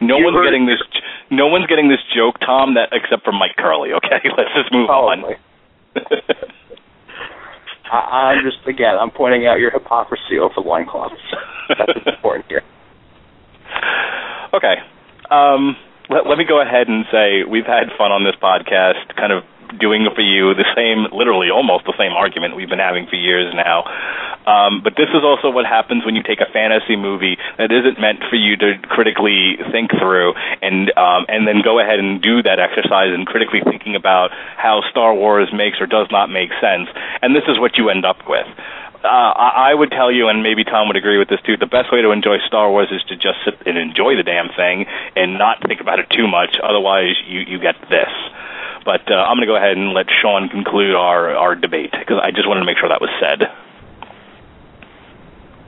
No You one's heard- getting this. No one's getting this joke, Tom. That except for Mike Curley. Okay, let's just move on. I, I'm just again, I'm pointing out your hypocrisy over loincloths. That's important here. okay. Um, let, let me go ahead and say we've had fun on this podcast, kind of doing for you the same, literally almost the same argument we've been having for years now. Um, but this is also what happens when you take a fantasy movie that isn't meant for you to critically think through and um, and then go ahead and do that exercise and critically thinking about how Star Wars makes or does not make sense. And this is what you end up with. Uh, I would tell you, and maybe Tom would agree with this too. The best way to enjoy Star Wars is to just sit and enjoy the damn thing and not think about it too much. Otherwise, you you get this. But uh, I'm going to go ahead and let Sean conclude our our debate because I just wanted to make sure that was said.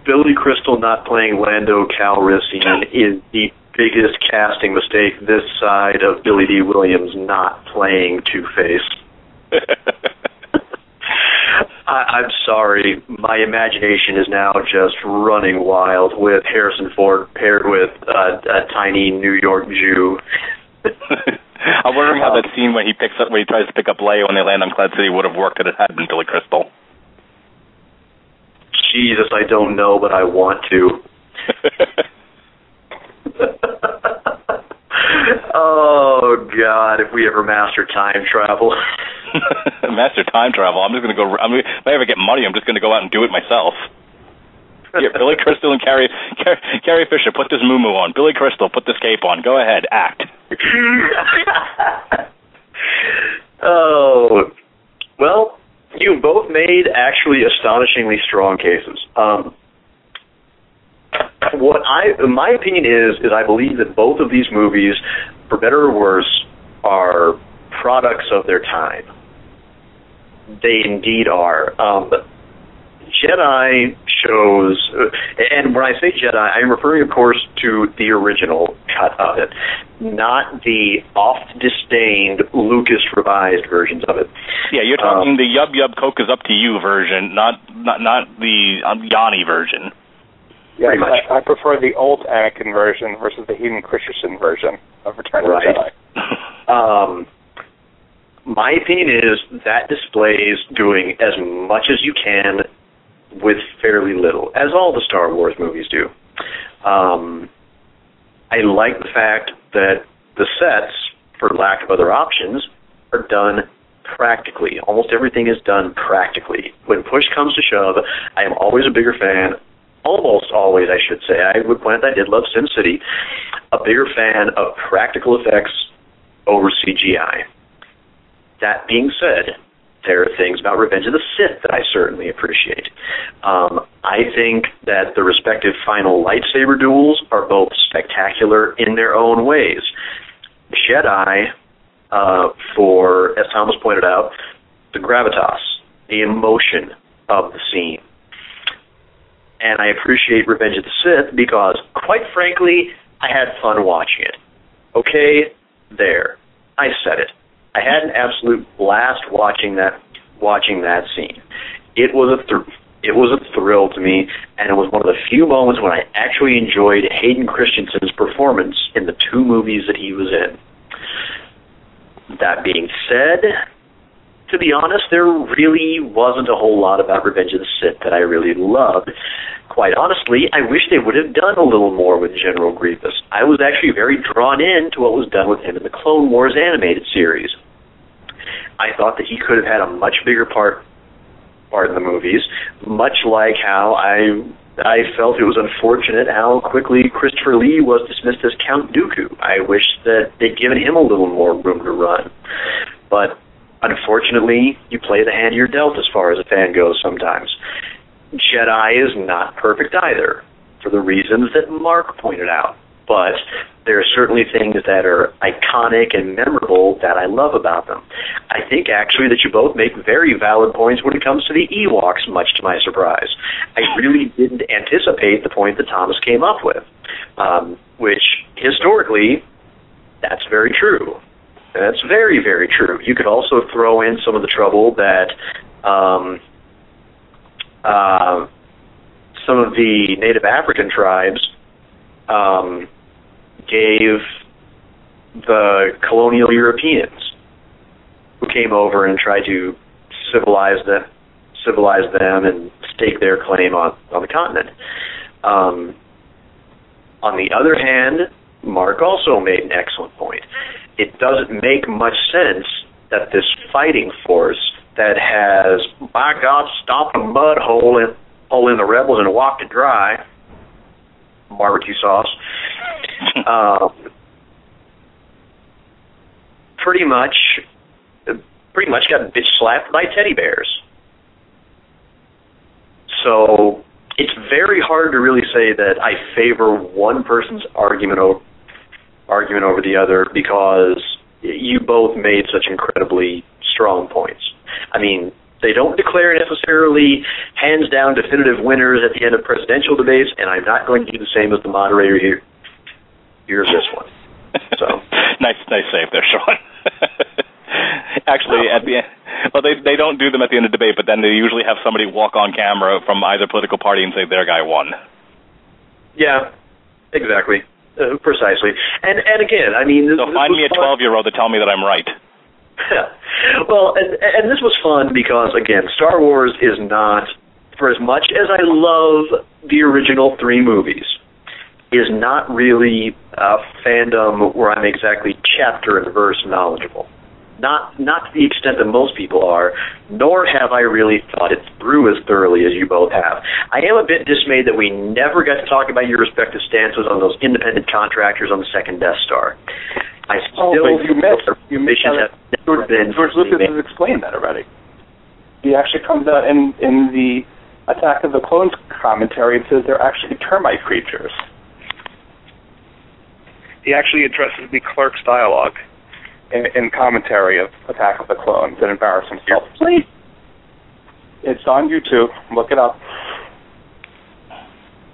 Billy Crystal not playing Lando Calrissian is the biggest casting mistake this side of Billy Dee Williams not playing Two Face. I, I'm sorry, my imagination is now just running wild with Harrison Ford paired with uh, a tiny New York Jew. I'm wondering how um, that scene when he picks up when he tries to pick up Leia when they land on Cloud City would have worked if it had been Billy Crystal. Jesus, I don't know, but I want to. oh God! If we ever master time travel, Master time travel. I'm just going to go. I'm, if I ever get money, I'm just going to go out and do it myself. Here, Billy Crystal and Carrie, Carrie, Carrie Fisher, put this moo on. Billy Crystal, put this cape on. Go ahead, act. oh, well, you both made actually astonishingly strong cases. Um, what I, my opinion is, is I believe that both of these movies, for better or worse, are products of their time. They indeed are. Um, Jedi shows, and when I say Jedi, I'm referring, of course, to the original cut of it, not the oft disdained Lucas revised versions of it. Yeah, you're talking the Yub Yub Coke is up to you version, not not not the um, Yanni version. Yeah, I, I prefer the old Anakin version versus the Hayden Christensen version of Return Right. of the Jedi. Um, my opinion is that displays doing as much as you can with fairly little, as all the Star Wars movies do. Um, I like the fact that the sets, for lack of other options, are done practically. Almost everything is done practically. When push comes to shove, I am always a bigger fan. Almost always, I should say. I would that I did love Sin City. A bigger fan of practical effects over CGI. That being said, there are things about Revenge of the Sith that I certainly appreciate. Um, I think that the respective final lightsaber duels are both spectacular in their own ways. Jedi, uh, for, as Thomas pointed out, the gravitas, the emotion of the scene. And I appreciate Revenge of the Sith because, quite frankly, I had fun watching it. Okay, there. I said it. I had an absolute blast watching that watching that scene. It was a it was a thrill to me, and it was one of the few moments when I actually enjoyed Hayden Christensen's performance in the two movies that he was in. That being said, to be honest, there really wasn't a whole lot about Revenge of the Sith that I really loved. Quite honestly, I wish they would have done a little more with General Grievous. I was actually very drawn in to what was done with him in the Clone Wars animated series. I thought that he could have had a much bigger part part in the movies, much like how I I felt it was unfortunate how quickly Christopher Lee was dismissed as Count Dooku. I wish that they'd given him a little more room to run. But unfortunately, you play the hand you're dealt as far as a fan goes sometimes. Jedi is not perfect either, for the reasons that Mark pointed out. But there are certainly things that are iconic and memorable that I love about them. I think actually that you both make very valid points when it comes to the Ewoks, much to my surprise. I really didn't anticipate the point that Thomas came up with, um, which historically, that's very true. That's very, very true. You could also throw in some of the trouble that um, uh, some of the Native African tribes um, gave the colonial Europeans who came over and tried to civilize the civilize them and stake their claim on on the continent. Um, on the other hand, Mark also made an excellent point. It doesn't make much sense that this fighting force that has, by God, stomped a mud hole in, hole in the rebels and walked it dry, barbecue sauce, um, pretty much, pretty much got bitch slapped by teddy bears. So it's very hard to really say that I favor one person's argument over argument over the other because you both made such incredibly strong points. I mean, they don't declare necessarily hands down definitive winners at the end of presidential debates, and I'm not going to do the same as the moderator here. Here's this one. So nice, nice save there, Sean. Actually, at the end, well, they they don't do them at the end of the debate, but then they usually have somebody walk on camera from either political party and say their guy won. Yeah, exactly, uh, precisely. And and again, I mean, so find me a twelve year old to tell me that I'm right. well, and, and this was fun because again, Star Wars is not, for as much as I love the original three movies, is not really a fandom where I'm exactly chapter and verse knowledgeable. Not not to the extent that most people are, nor have I really thought it through as thoroughly as you both have. I am a bit dismayed that we never got to talk about your respective stances on those independent contractors on the second Death Star. I oh, still oh, you missed. You missed have George, George Lucas has explained that already. He actually comes out in in the Attack of the Clones commentary and says they're actually termite creatures. He actually addresses the clerk's dialogue in, in commentary of Attack of the Clones and embarrasses himself. Please. It's on YouTube. Look it up.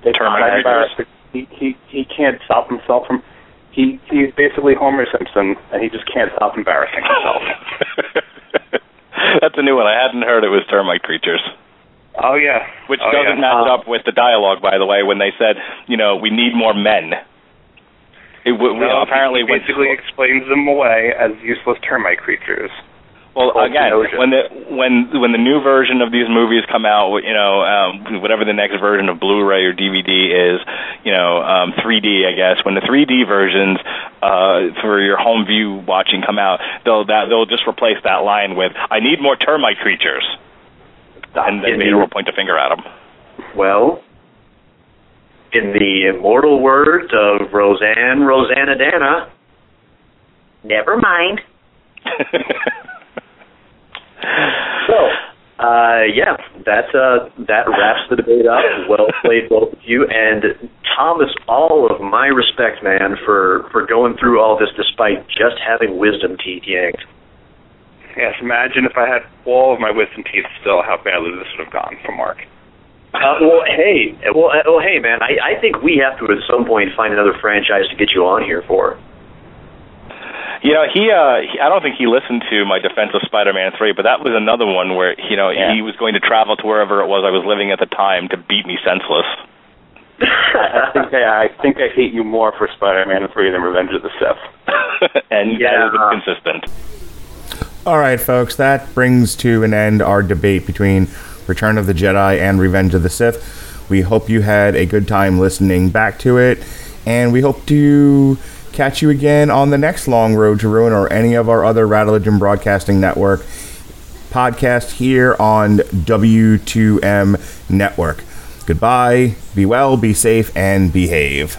Termite creatures. He, he he can't stop himself from he he's basically Homer Simpson, and he just can't stop embarrassing himself. That's a new one. I hadn't heard it was termite creatures. Oh yeah, which oh, doesn't yeah. match uh, up with the dialogue, by the way, when they said, you know, we need more men. It, we, no, apparently basically when, explains them away as useless termite creatures. Well, again, when the when when the new version of these movies come out, you know, um, whatever the next version of Blu-ray or DVD is, you know, um, 3D, I guess. When the 3D versions uh, for your home view watching come out, they'll that they'll just replace that line with "I need more termite creatures," and then Vader will point a finger at them. Well, in the immortal words of Roseanne Roseannadanna, never mind. so, uh, yeah, that uh, that wraps the debate up. Well played, both of you. And Thomas, all of my respect, man, for for going through all this despite just having wisdom teeth yanked. Yes, imagine if I had all of my wisdom teeth still, how badly this would have gone for Mark. Uh, well, hey, well, uh, well, hey, man, I, I think we have to at some point find another franchise to get you on here for. You know, he, uh, he, I don't think he listened to my defense of Spider-Man 3, but that was another one where, you know, yeah. he was going to travel to wherever it was I was living at the time to beat me senseless. I think I, I think I hate you more for Spider-Man 3 than Revenge of the Sith. and Yeah. that was consistent. All right, folks, that brings to an end our debate between Return of the Jedi and Revenge of the Sith. We hope you had a good time listening back to it, and we hope to catch you again on the next Long Road to Ruin or any of our other Rattlegion Broadcasting Network podcast here on W2M Network. Goodbye, be well, be safe, and behave.